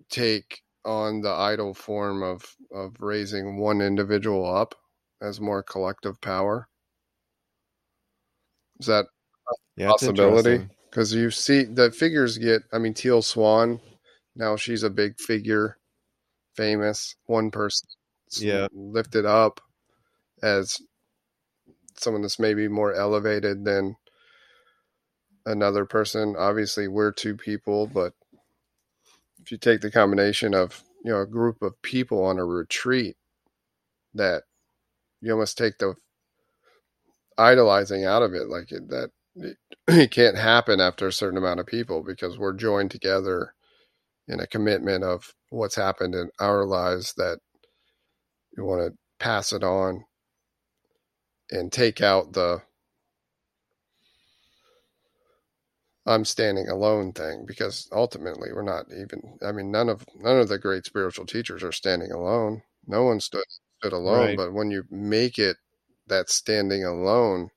take on the idle form of, of raising one individual up as more collective power. Is that a Yeah, possibility? Because you see the figures get, I mean, Teal Swan, now she's a big figure, famous, one person Yeah. lifted up as someone that's maybe more elevated than another person. Obviously, we're two people, but if you take the combination of you know a group of people on a retreat, that you almost take the idolizing out of it, like it, that it, it can't happen after a certain amount of people because we're joined together in a commitment of what's happened in our lives that you want to pass it on and take out the I'm standing alone thing because ultimately we're not even I mean none of none of the great spiritual teachers are standing alone. No one stood stood alone, Right. but when you make it that standing alone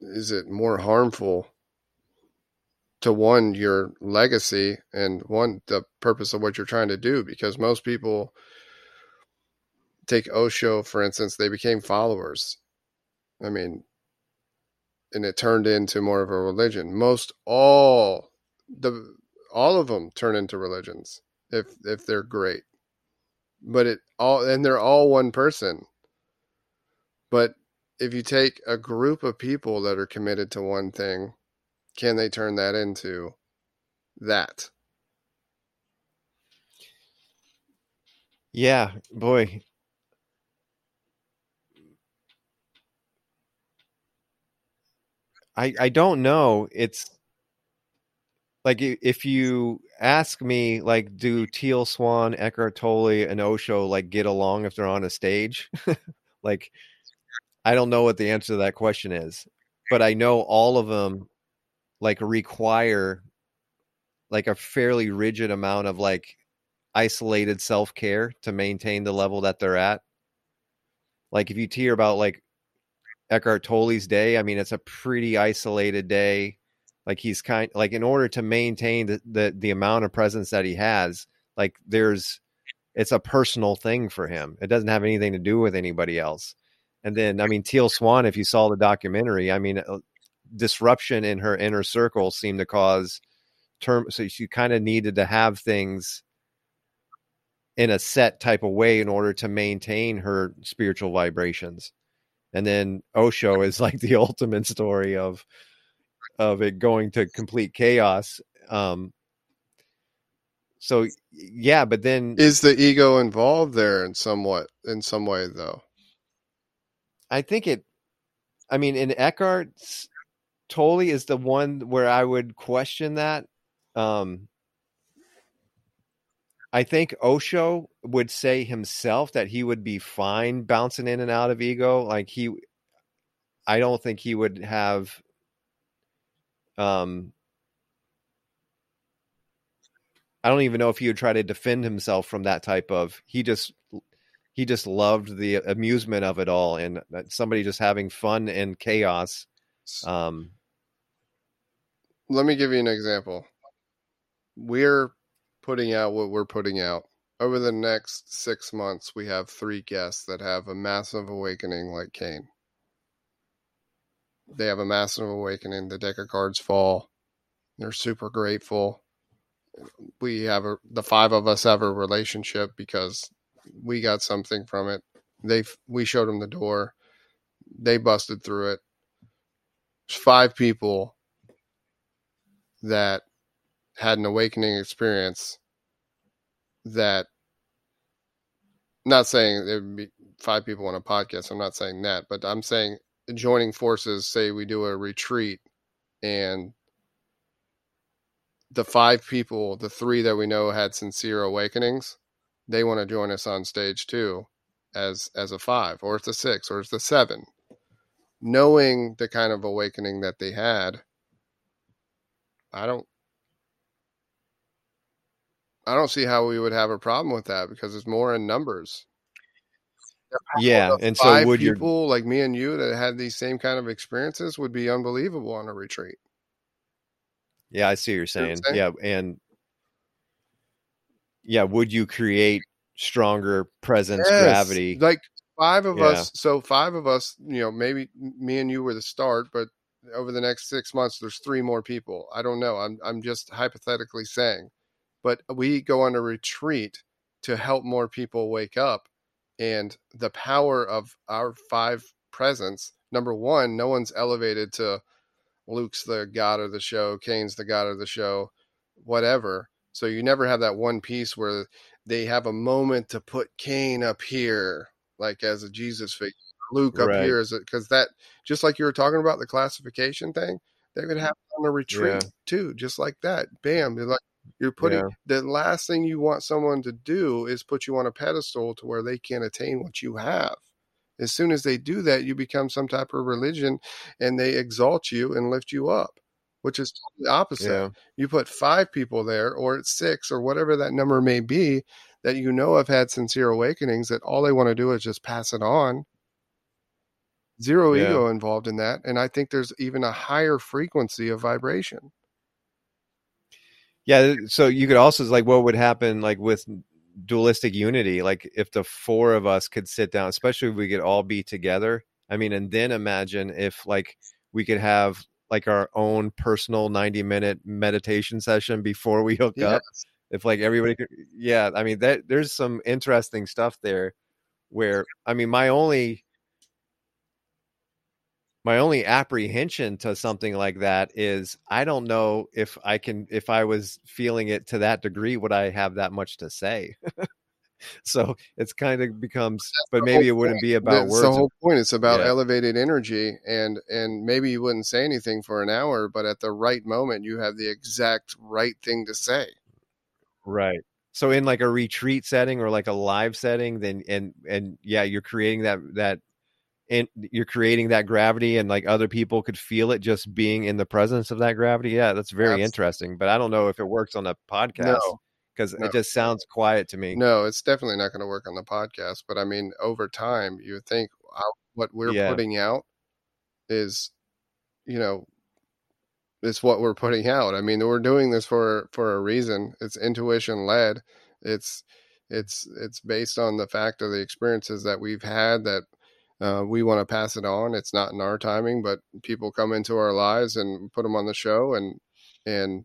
is it more harmful to one your legacy and one the purpose of what you're trying to do because most people take Osho for instance they became followers. I mean and it turned into more of a religion. Most all the all of them turn into religions if if they're great. But it all and they're all one person. But if you take a group of people that are committed to one thing can they turn that into that Yeah, boy. I I don't know. It's like if you ask me, like, do Teal Swan, Eckhart Tolle, and Osho like get along if they're on a stage? like, I don't know what the answer to that question is, but I know all of them like require like a fairly rigid amount of like isolated self care to maintain the level that they're at. Like if you hear about like Eckhart Tolle's day, I mean it's a pretty isolated day. Like he's kind like in order to maintain the, the the amount of presence that he has, like there's it's a personal thing for him. It doesn't have anything to do with anybody else. And then I mean Teal Swan, if you saw the documentary, I mean uh, disruption in her inner circle seemed to cause term so she kind of needed to have things in a set type of way in order to maintain her spiritual vibrations. And then Osho is like the ultimate story of of it going to complete chaos. Um so yeah, but then is the ego involved there in somewhat in some way though I think it I mean in Eckhart's Tolle is the one where I would question that. Um I think Osho would say himself that he would be fine bouncing in and out of ego. Like he, I don't think he would have, um, I don't even know if he would try to defend himself from that type of. He just, he just loved the amusement of it all and somebody just having fun and chaos. Um, let me give you an example we're putting out what we're putting out over the next six months we have three guests that have a massive awakening like Kane. They have a massive awakening. The deck of cards fall. They're super grateful. We have a the five of us have a relationship because we got something from it. They we showed them the door. They busted through it. There's five people that had an awakening experience that not saying there would be five people on a podcast i'm not saying that but i'm saying joining forces say we do a retreat and the five people the three that we know had sincere awakenings they want to join us on stage too as as a five or it's a six or it's a seven knowing the kind of awakening that they had I don't I don't see how we would have a problem with that because it's more in numbers. Yeah, and so Five would your people like me and you that had these same kind of experiences would be unbelievable on a retreat. yeah, I see what you're See what I'm saying. saying? Yeah, and yeah, would you create stronger presence Yes, gravity? Like five of Yeah. us. So five of us, you know, maybe me and you were the start, but over the next six months, there's three more people. I don't know. I'm I'm just hypothetically saying, but we go on a retreat to help more people wake up, and the power of our five presence. Number one, no one's elevated to Luke's the god of the show, Kane's the god of the show, whatever. So you never have that one piece where they have a moment to put Kane up here, like as a Jesus figure, Luke up Right. here as because that just like you were talking about the classification thing, they would happen on a retreat Yeah. too, just like that. Bam, you're like you're putting Yeah. the last thing you want someone to do is put you on a pedestal to where they can't attain what you have. As soon as they do that, you become some type of religion, and they exalt you and lift you up, which is totally opposite Yeah, you put five people there or it's six or whatever that number may be that you know have had sincere awakenings that all they want to do is just pass it on zero Yeah. ego involved in that and i think there's even a higher frequency of vibration yeah. So you could also like what would happen like with dualistic unity, like if the four of us could sit down, especially if we could all be together. I mean, and then imagine if like we could have like our own personal 90 minute meditation session before we hook yeah up if like everybody could yeah i mean that there's some interesting stuff there where i mean my only my only apprehension to something like that is i don't know if i can if i was feeling it to that degree would i have that much to say so it's kind of becomes but maybe it wouldn't point. be about That's words the whole point it's about Yeah. elevated energy and and maybe you wouldn't say anything for an hour but at the right moment you have the exact right thing to say right so in like a retreat setting or like a live setting then and and yeah you're creating that that and you're creating that gravity and like other people could feel it just being in the presence of that gravity yeah that's very Abs- interesting but i don't know if it works on a podcast no because no it just sounds quiet to me No, it's definitely not going to work on the podcast. But I mean, over time, you think what we're Yeah. putting out is, you know, it's what we're putting out. I mean, we're doing this for for a reason. It's intuition led. It's it's it's based on the fact of the experiences that we've had that uh, we want to pass it on. It's not in our timing, but people come into our lives and put them on the show, and and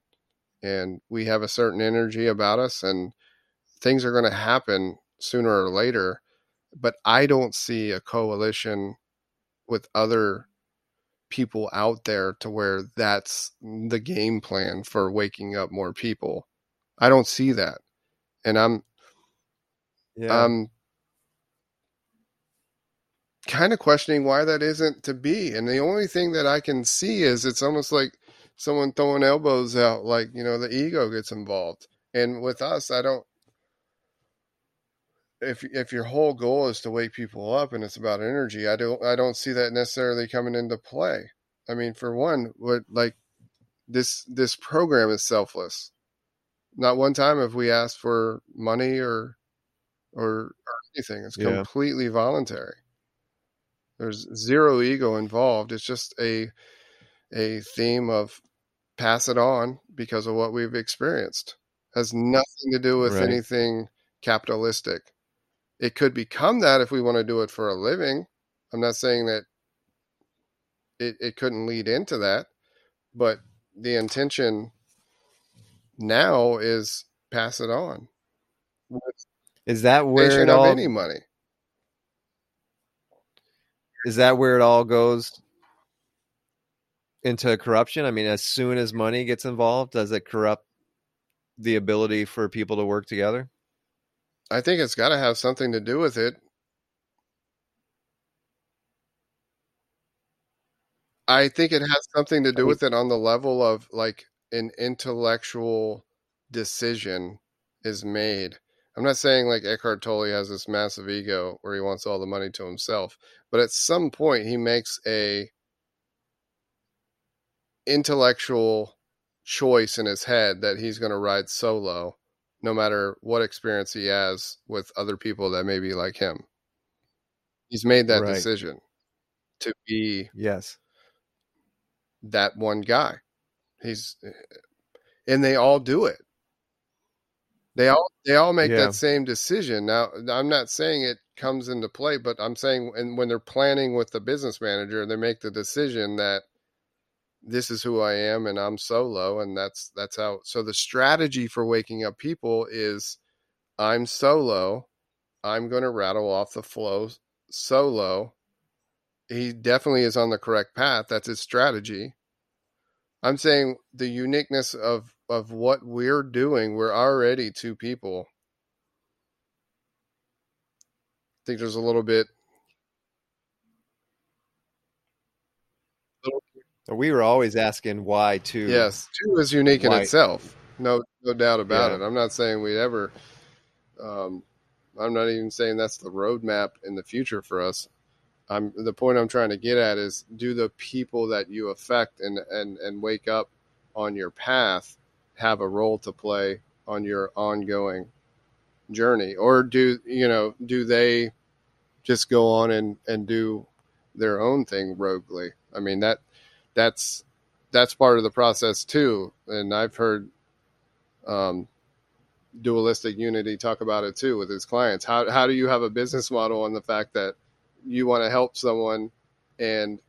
and we have a certain energy about us, and things are going to happen sooner or later. But I don't see a coalition with other people out there to where that's the game plan for waking up more people. I don't see that. And I'm yeah I'm kind of questioning why that isn't to be. And the only thing that I can see is it's almost like someone throwing elbows out, like, you know, the ego gets involved. And with us, I don't if if your whole goal is to wake people up and it's about energy, I don't I don't see that necessarily coming into play. I mean, for one, what like this this program is selfless. Not one time have we asked for money or or, or anything. It's Yeah. completely voluntary. There's zero ego involved. It's just a a theme of pass it on because of what we've experienced. Has nothing to do with Right. anything capitalistic. It could become that if we want to do it for a living. I'm not saying that it, it couldn't lead into that, but the intention now is pass it on. Is that where it all any money. is that where it all goes into corruption i mean as soon as money gets involved does it corrupt the ability for people to work together I think it's got to have something to do with it. I think it has something to do with it on the level of like an intellectual decision is made. I'm not saying like Eckhart Tolle has this massive ego where he wants all the money to himself, but at some point he makes a intellectual choice in his head that he's going to ride solo no matter what experience he has with other people that may be like him. He's made that Right. decision to be Yes. that one guy. He's and they all do it. They all they all make Yeah. that same decision. Now I'm not saying it comes into play, but I'm saying and when they're planning with the business manager, they make the decision that this is who I am and I'm solo and that's that's how so the strategy for waking up people is I'm solo. I'm going to rattle off the flow solo. He definitely is on the correct path. That's his strategy. I'm saying the uniqueness of of what we're doing. We're already two people. I think there's a little bit. We were always asking why two. Yes, two is unique in itself. No, no doubt about Yeah. it. I'm not saying we'd ever. Um, I'm not even saying that's the roadmap in the future for us. I'm the point I'm trying to get at is do the people that you affect and and and wake up on your path have a role to play on your ongoing journey, or do you know do they just go on and and do their own thing roguely? I mean that that's that's part of the process too. And I've heard um, dualistic unity talk about it too with his clients. How how do you have a business model on the fact that you want to help someone and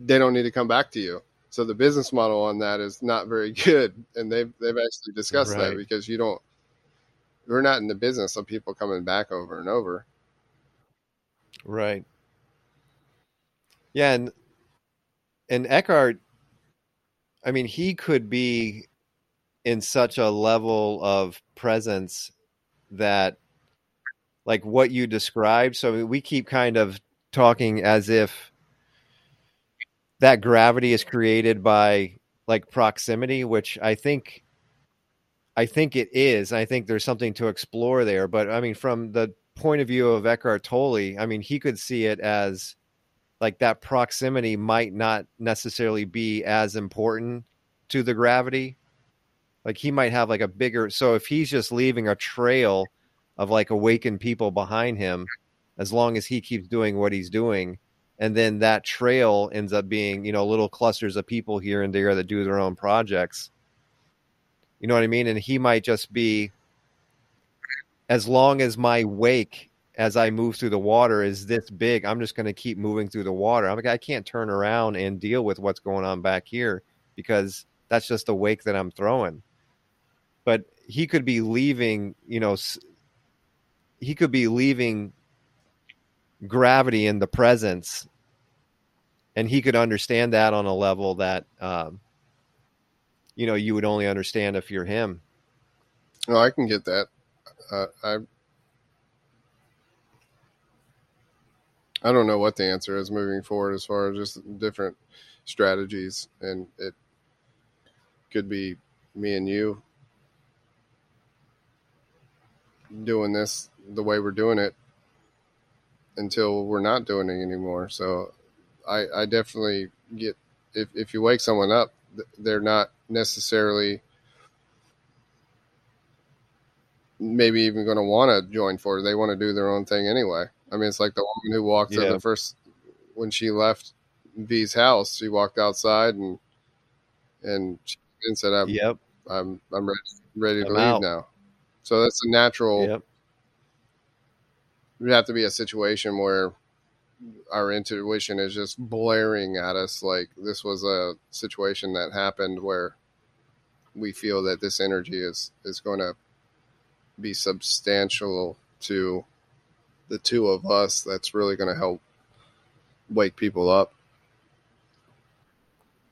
they don't need to come back to you? So the business model on that is not very good, and they've they've actually discussed that because you don't. We're not in the business of people coming back over and over. Right. Yeah, and and Eckhart, I mean, he could be in such a level of presence that, like what you described. So we keep kind of talking as if that gravity is created by like proximity, which I think, I think it is. I think there's something to explore there. But I mean, from the point of view of Eckhart Tolle, I mean, he could see it as like that proximity might not necessarily be as important to the gravity. Like he might have like a bigger so if he's just leaving a trail of like awakened people behind him, as long as he keeps doing what he's doing, and then that trail ends up being, you know, little clusters of people here and there that do their own projects. You know what I mean? And he might just be as long as my wake as I move through the water is this big, I'm just going to keep moving through the water. I'm like, I can't turn around and deal with what's going on back here because that's just the wake that I'm throwing. But he could be leaving, you know, he could be leaving gravity in the presence, and he could understand that on a level that, um, you know, you would only understand if you're him. No, I can get that. Uh, I I don't know what the answer is moving forward as far as just different strategies, and it could be me and you doing this the way we're doing it until we're not doing it anymore. So I, I definitely get if if you wake someone up, they're not necessarily maybe even going to want to join for. They want to do their own thing anyway. I mean, it's like the woman who walked in Yeah. the first when she left V's house. She walked outside and and she and said, "I'm Yep. I'm I'm ready ready to I'm leave out. now." So that's a natural. Yep. It'd have to be a situation where our intuition is just blaring at us like this was a situation that happened where we feel that this energy is is going to be substantial to the two of us that's really going to help wake people up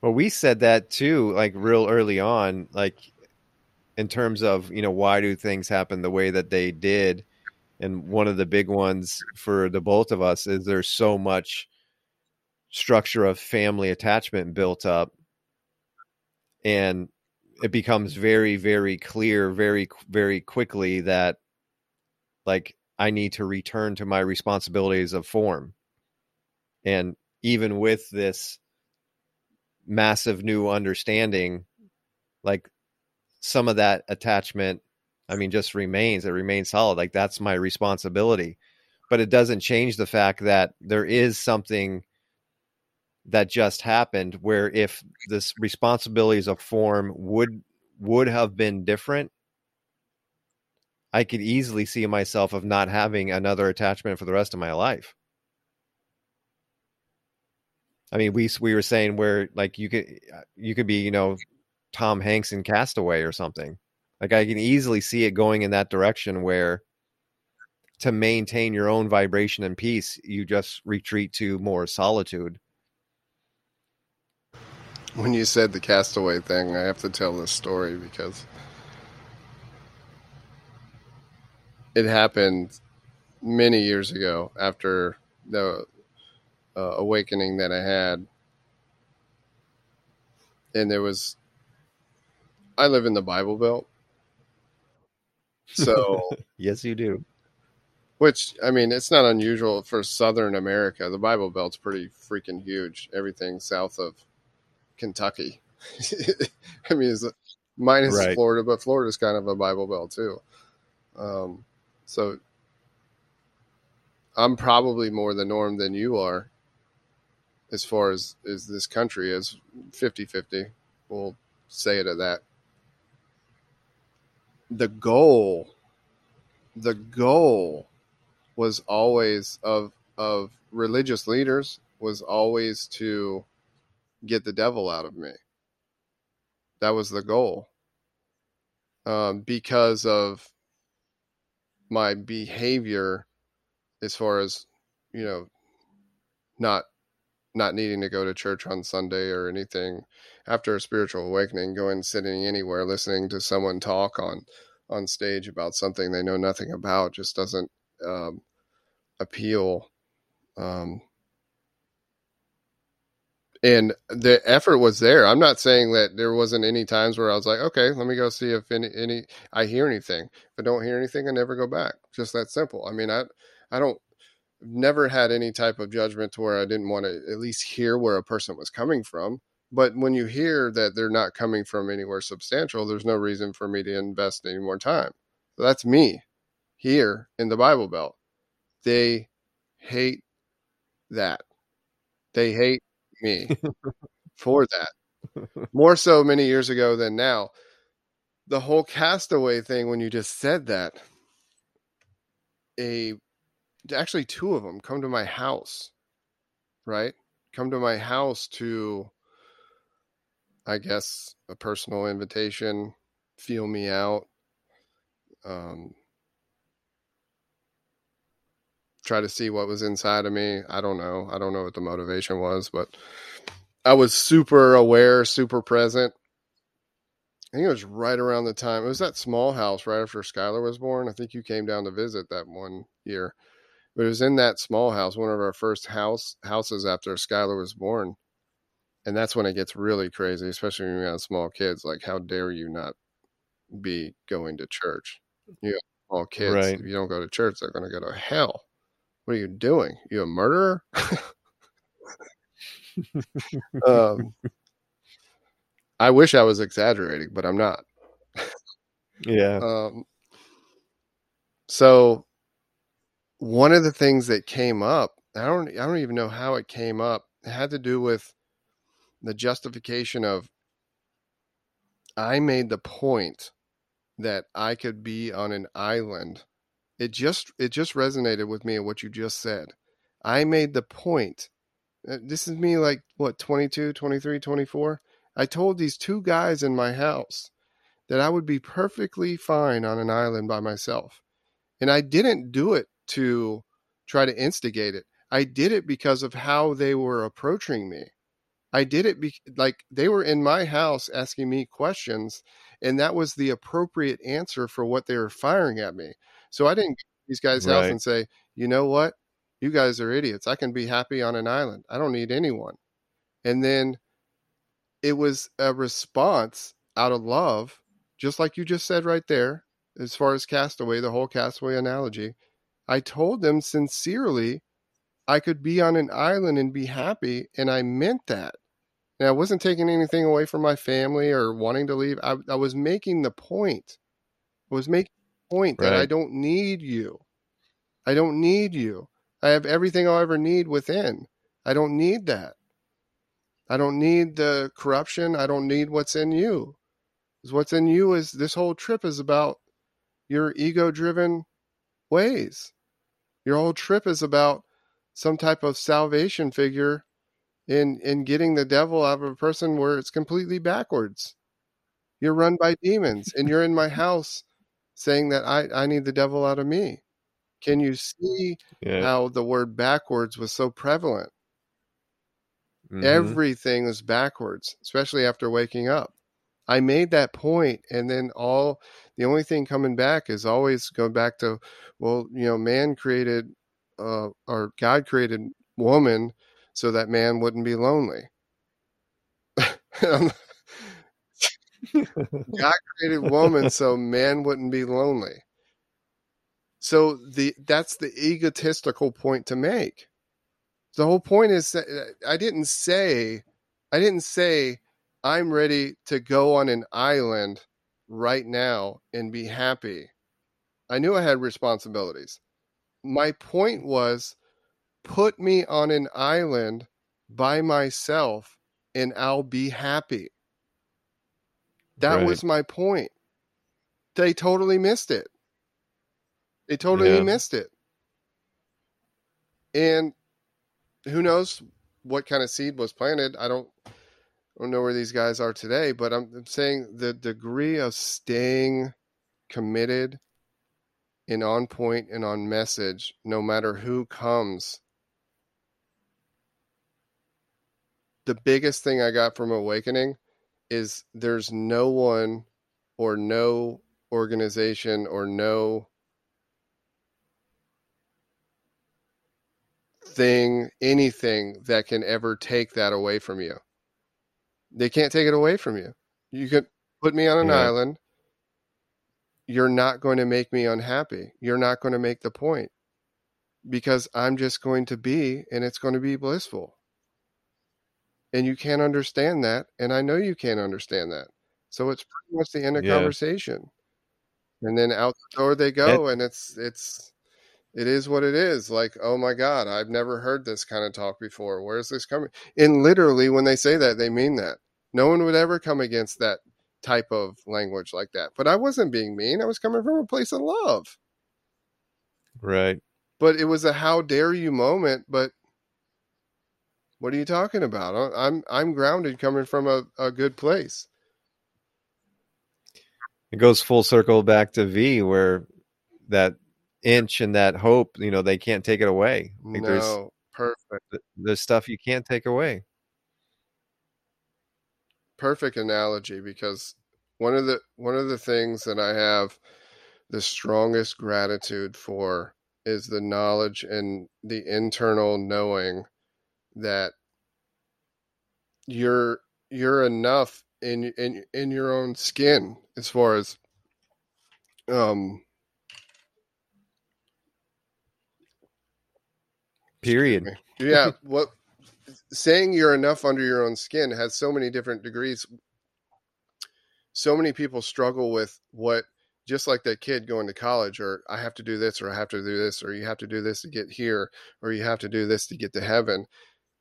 Well, we said that too, like real early on, like in terms of, you know, why do things happen the way that they did? And one of the big ones for the both of us is there's so much structure of family attachment built up. And it becomes very, very clear, very, very quickly that like I need to return to my responsibilities of form. And even with this massive new understanding, like some of that attachment, I mean, just remains. It remains solid. Like that's my responsibility. But it doesn't change the fact that there is something that just happened where if this responsibilities of form would would have been different i could easily see myself of not having another attachment for the rest of my life. I mean we we were saying where like you could uh, you could be you know tom hanks in castaway or something. Like i can easily see it going in that direction where to maintain your own vibration and peace you just retreat to more solitude. When you said the castaway thing, I have to tell this story because it happened many years ago after the uh, awakening that I had. And there was, I live in the Bible Belt. So, yes, you do. Which, I mean, it's not unusual for Southern America. The Bible Belt's pretty freaking huge. Everything south of Kentucky. I mean, it's minus right. Florida, but Florida's kind of a Bible Belt too. Um, so I'm probably more the norm than you are as far as, as this country is 50 50. We'll say it at that. The goal, the goal was always of, of religious leaders was always to get the devil out of me. That was the goal. Um, because of my behavior as far as, you know, not not needing to go to church on Sunday or anything after a spiritual awakening, going sitting anywhere, listening to someone talk on on stage about something they know nothing about just doesn't um, appeal um, and the effort was there. I'm not saying that there wasn't any times where I was like, okay, let me go see if any, any I hear anything. If I don't hear anything, I never go back. Just that simple. I mean, I I don't never had any type of judgment to where I didn't want to at least hear where a person was coming from. But when you hear that they're not coming from anywhere substantial, there's no reason for me to invest any more time. So that's me here in the Bible Belt. They hate that. They hate me for that. More so many years ago than now. The whole castaway thing, when you just said that, a actually two of them come to my house, right? Come to my house to, I guess, a personal invitation, feel me out, um, try to see what was inside of me. I don't know. I don't know what the motivation was, but I was super aware, super present. I think it was right around the time it was that small house right after Skylar was born. I think you came down to visit that one year. But it was in that small house, one of our first house houses after Skylar was born. And that's when it gets really crazy, especially when you have small kids. Like, how dare you not be going to church? You have small kids. Right. If you don't go to church, they're going to go to hell. What are you doing? You a murderer? um, I wish I was exaggerating, but I'm not. yeah. Um, so one of the things that came up, I don't, I don't even know how it came up. It had to do with the justification of I made the point that I could be on an island it just it just resonated with me what you just said. I made the point uh, this is me like what 22 23 24 i told these two guys in my house that i would be perfectly fine on an island by myself and i didn't do it to try to instigate it. I did it because of how they were approaching me. I did it be- like they were in my house asking me questions and that was the appropriate answer for what they were firing at me so I didn't get these guys' right. house and say, you know what? You guys are idiots. I can be happy on an island. I don't need anyone. And then it was a response out of love, just like you just said right there, as far as castaway, the whole castaway analogy. I told them sincerely I could be on an island and be happy, and I meant that. And I wasn't taking anything away from my family or wanting to leave. I, I was making the point. I was making point that I don't need you. I don't need you. I have everything I'll ever need within. I don't need that. I don't need the corruption. I don't need what's in you. 'Cause what's in you is this whole trip is about your ego driven ways. Your whole trip is about some type of salvation figure in in getting the devil out of a person where it's completely backwards. You're run by demons and you're in my house saying that I, I need the devil out of me. Can you see Yeah. how the word backwards was so prevalent? Mhm. Everything is backwards, especially after waking up. I made that point, and then all the only thing coming back is always going back to, well, you know, man created, uh, or God created woman so that man wouldn't be lonely. God created woman so man wouldn't be lonely. So the that's the egotistical point to make. The whole point is that uh, I didn't say I didn't say I'm ready to go on an island right now and be happy. I knew I had responsibilities. My point was put me on an island by myself and I'll be happy. That Right. was my point. They totally missed it. They totally Yeah. missed it. And who knows what kind of seed was planted? I don't I don't know where these guys are today, but I'm, I'm saying the degree of staying committed and on point and on message, no matter who comes. The biggest thing I got from awakening is there's no one or no organization or no thing, anything that can ever take that away from you. They can't take it away from you. You can put me on an Yeah. island. You're not going to make me unhappy. You're not going to make the point because I'm just going to be and it's going to be blissful. And you can't understand that. And I know you can't understand that. So it's pretty much the end of Yeah. conversation. And then out the door they go and it's it's it is what it is. Like, oh my God, I've never heard this kind of talk before. Where's this coming? And literally, when they say that, they mean that. No one would ever come against that type of language like that. But I wasn't being mean. I was coming from a place of love. Right. But it was a how dare you moment. But what are you talking about? I'm I'm grounded coming from a, a good place. It goes full circle back to V where that inch and that hope, you know, they can't take it away. Like there's No, perfect. there's stuff you can't take away. perfect analogy because one of the one of the things that I have the strongest gratitude for is the knowledge and the internal knowing that you're you're enough in in in your own skin as far as um Period. yeah what saying you're enough under your own skin has so many different degrees. So many people struggle with what just like that kid going to college or i have to do this or i have to do this or you have to do this to get here or you have to do this to get to heaven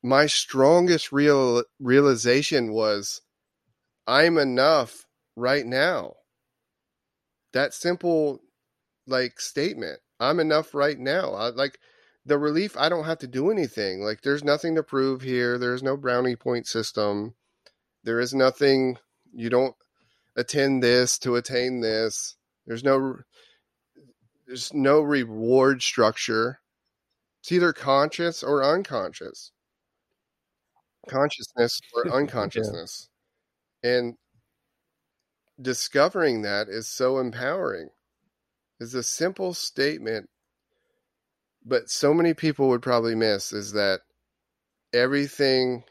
my strongest real realization was i'm enough right now. That simple like statement i'm enough right now. I, like the relief i don't have to do anything. Like there's nothing to prove here. There's no brownie point system. There is nothing you don't attend this to attain this. There's no there's no reward structure. It's either conscious or unconscious consciousness or unconsciousness and discovering that is so empowering is a simple statement but so many people would probably miss is that everything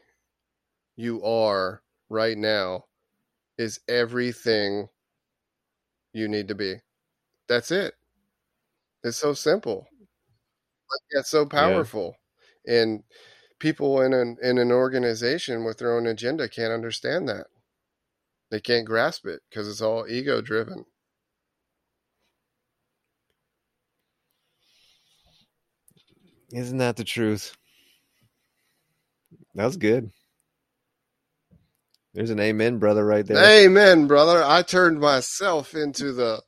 you are right now is everything you need to be. That's it. It's so simple. But yet so powerful. And people in an in an organization with their own agenda can't understand that. They can't grasp it because it's all ego driven. Isn't that the truth? That was good. There's an amen, brother, right there. Amen, brother. I turned myself into the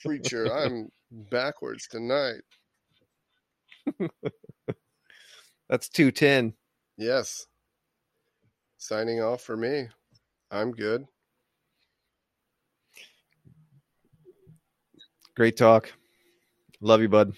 preacher. I'm backwards tonight. That's 210. Yes. Signing off for me. I'm good. Great talk. Love you, bud.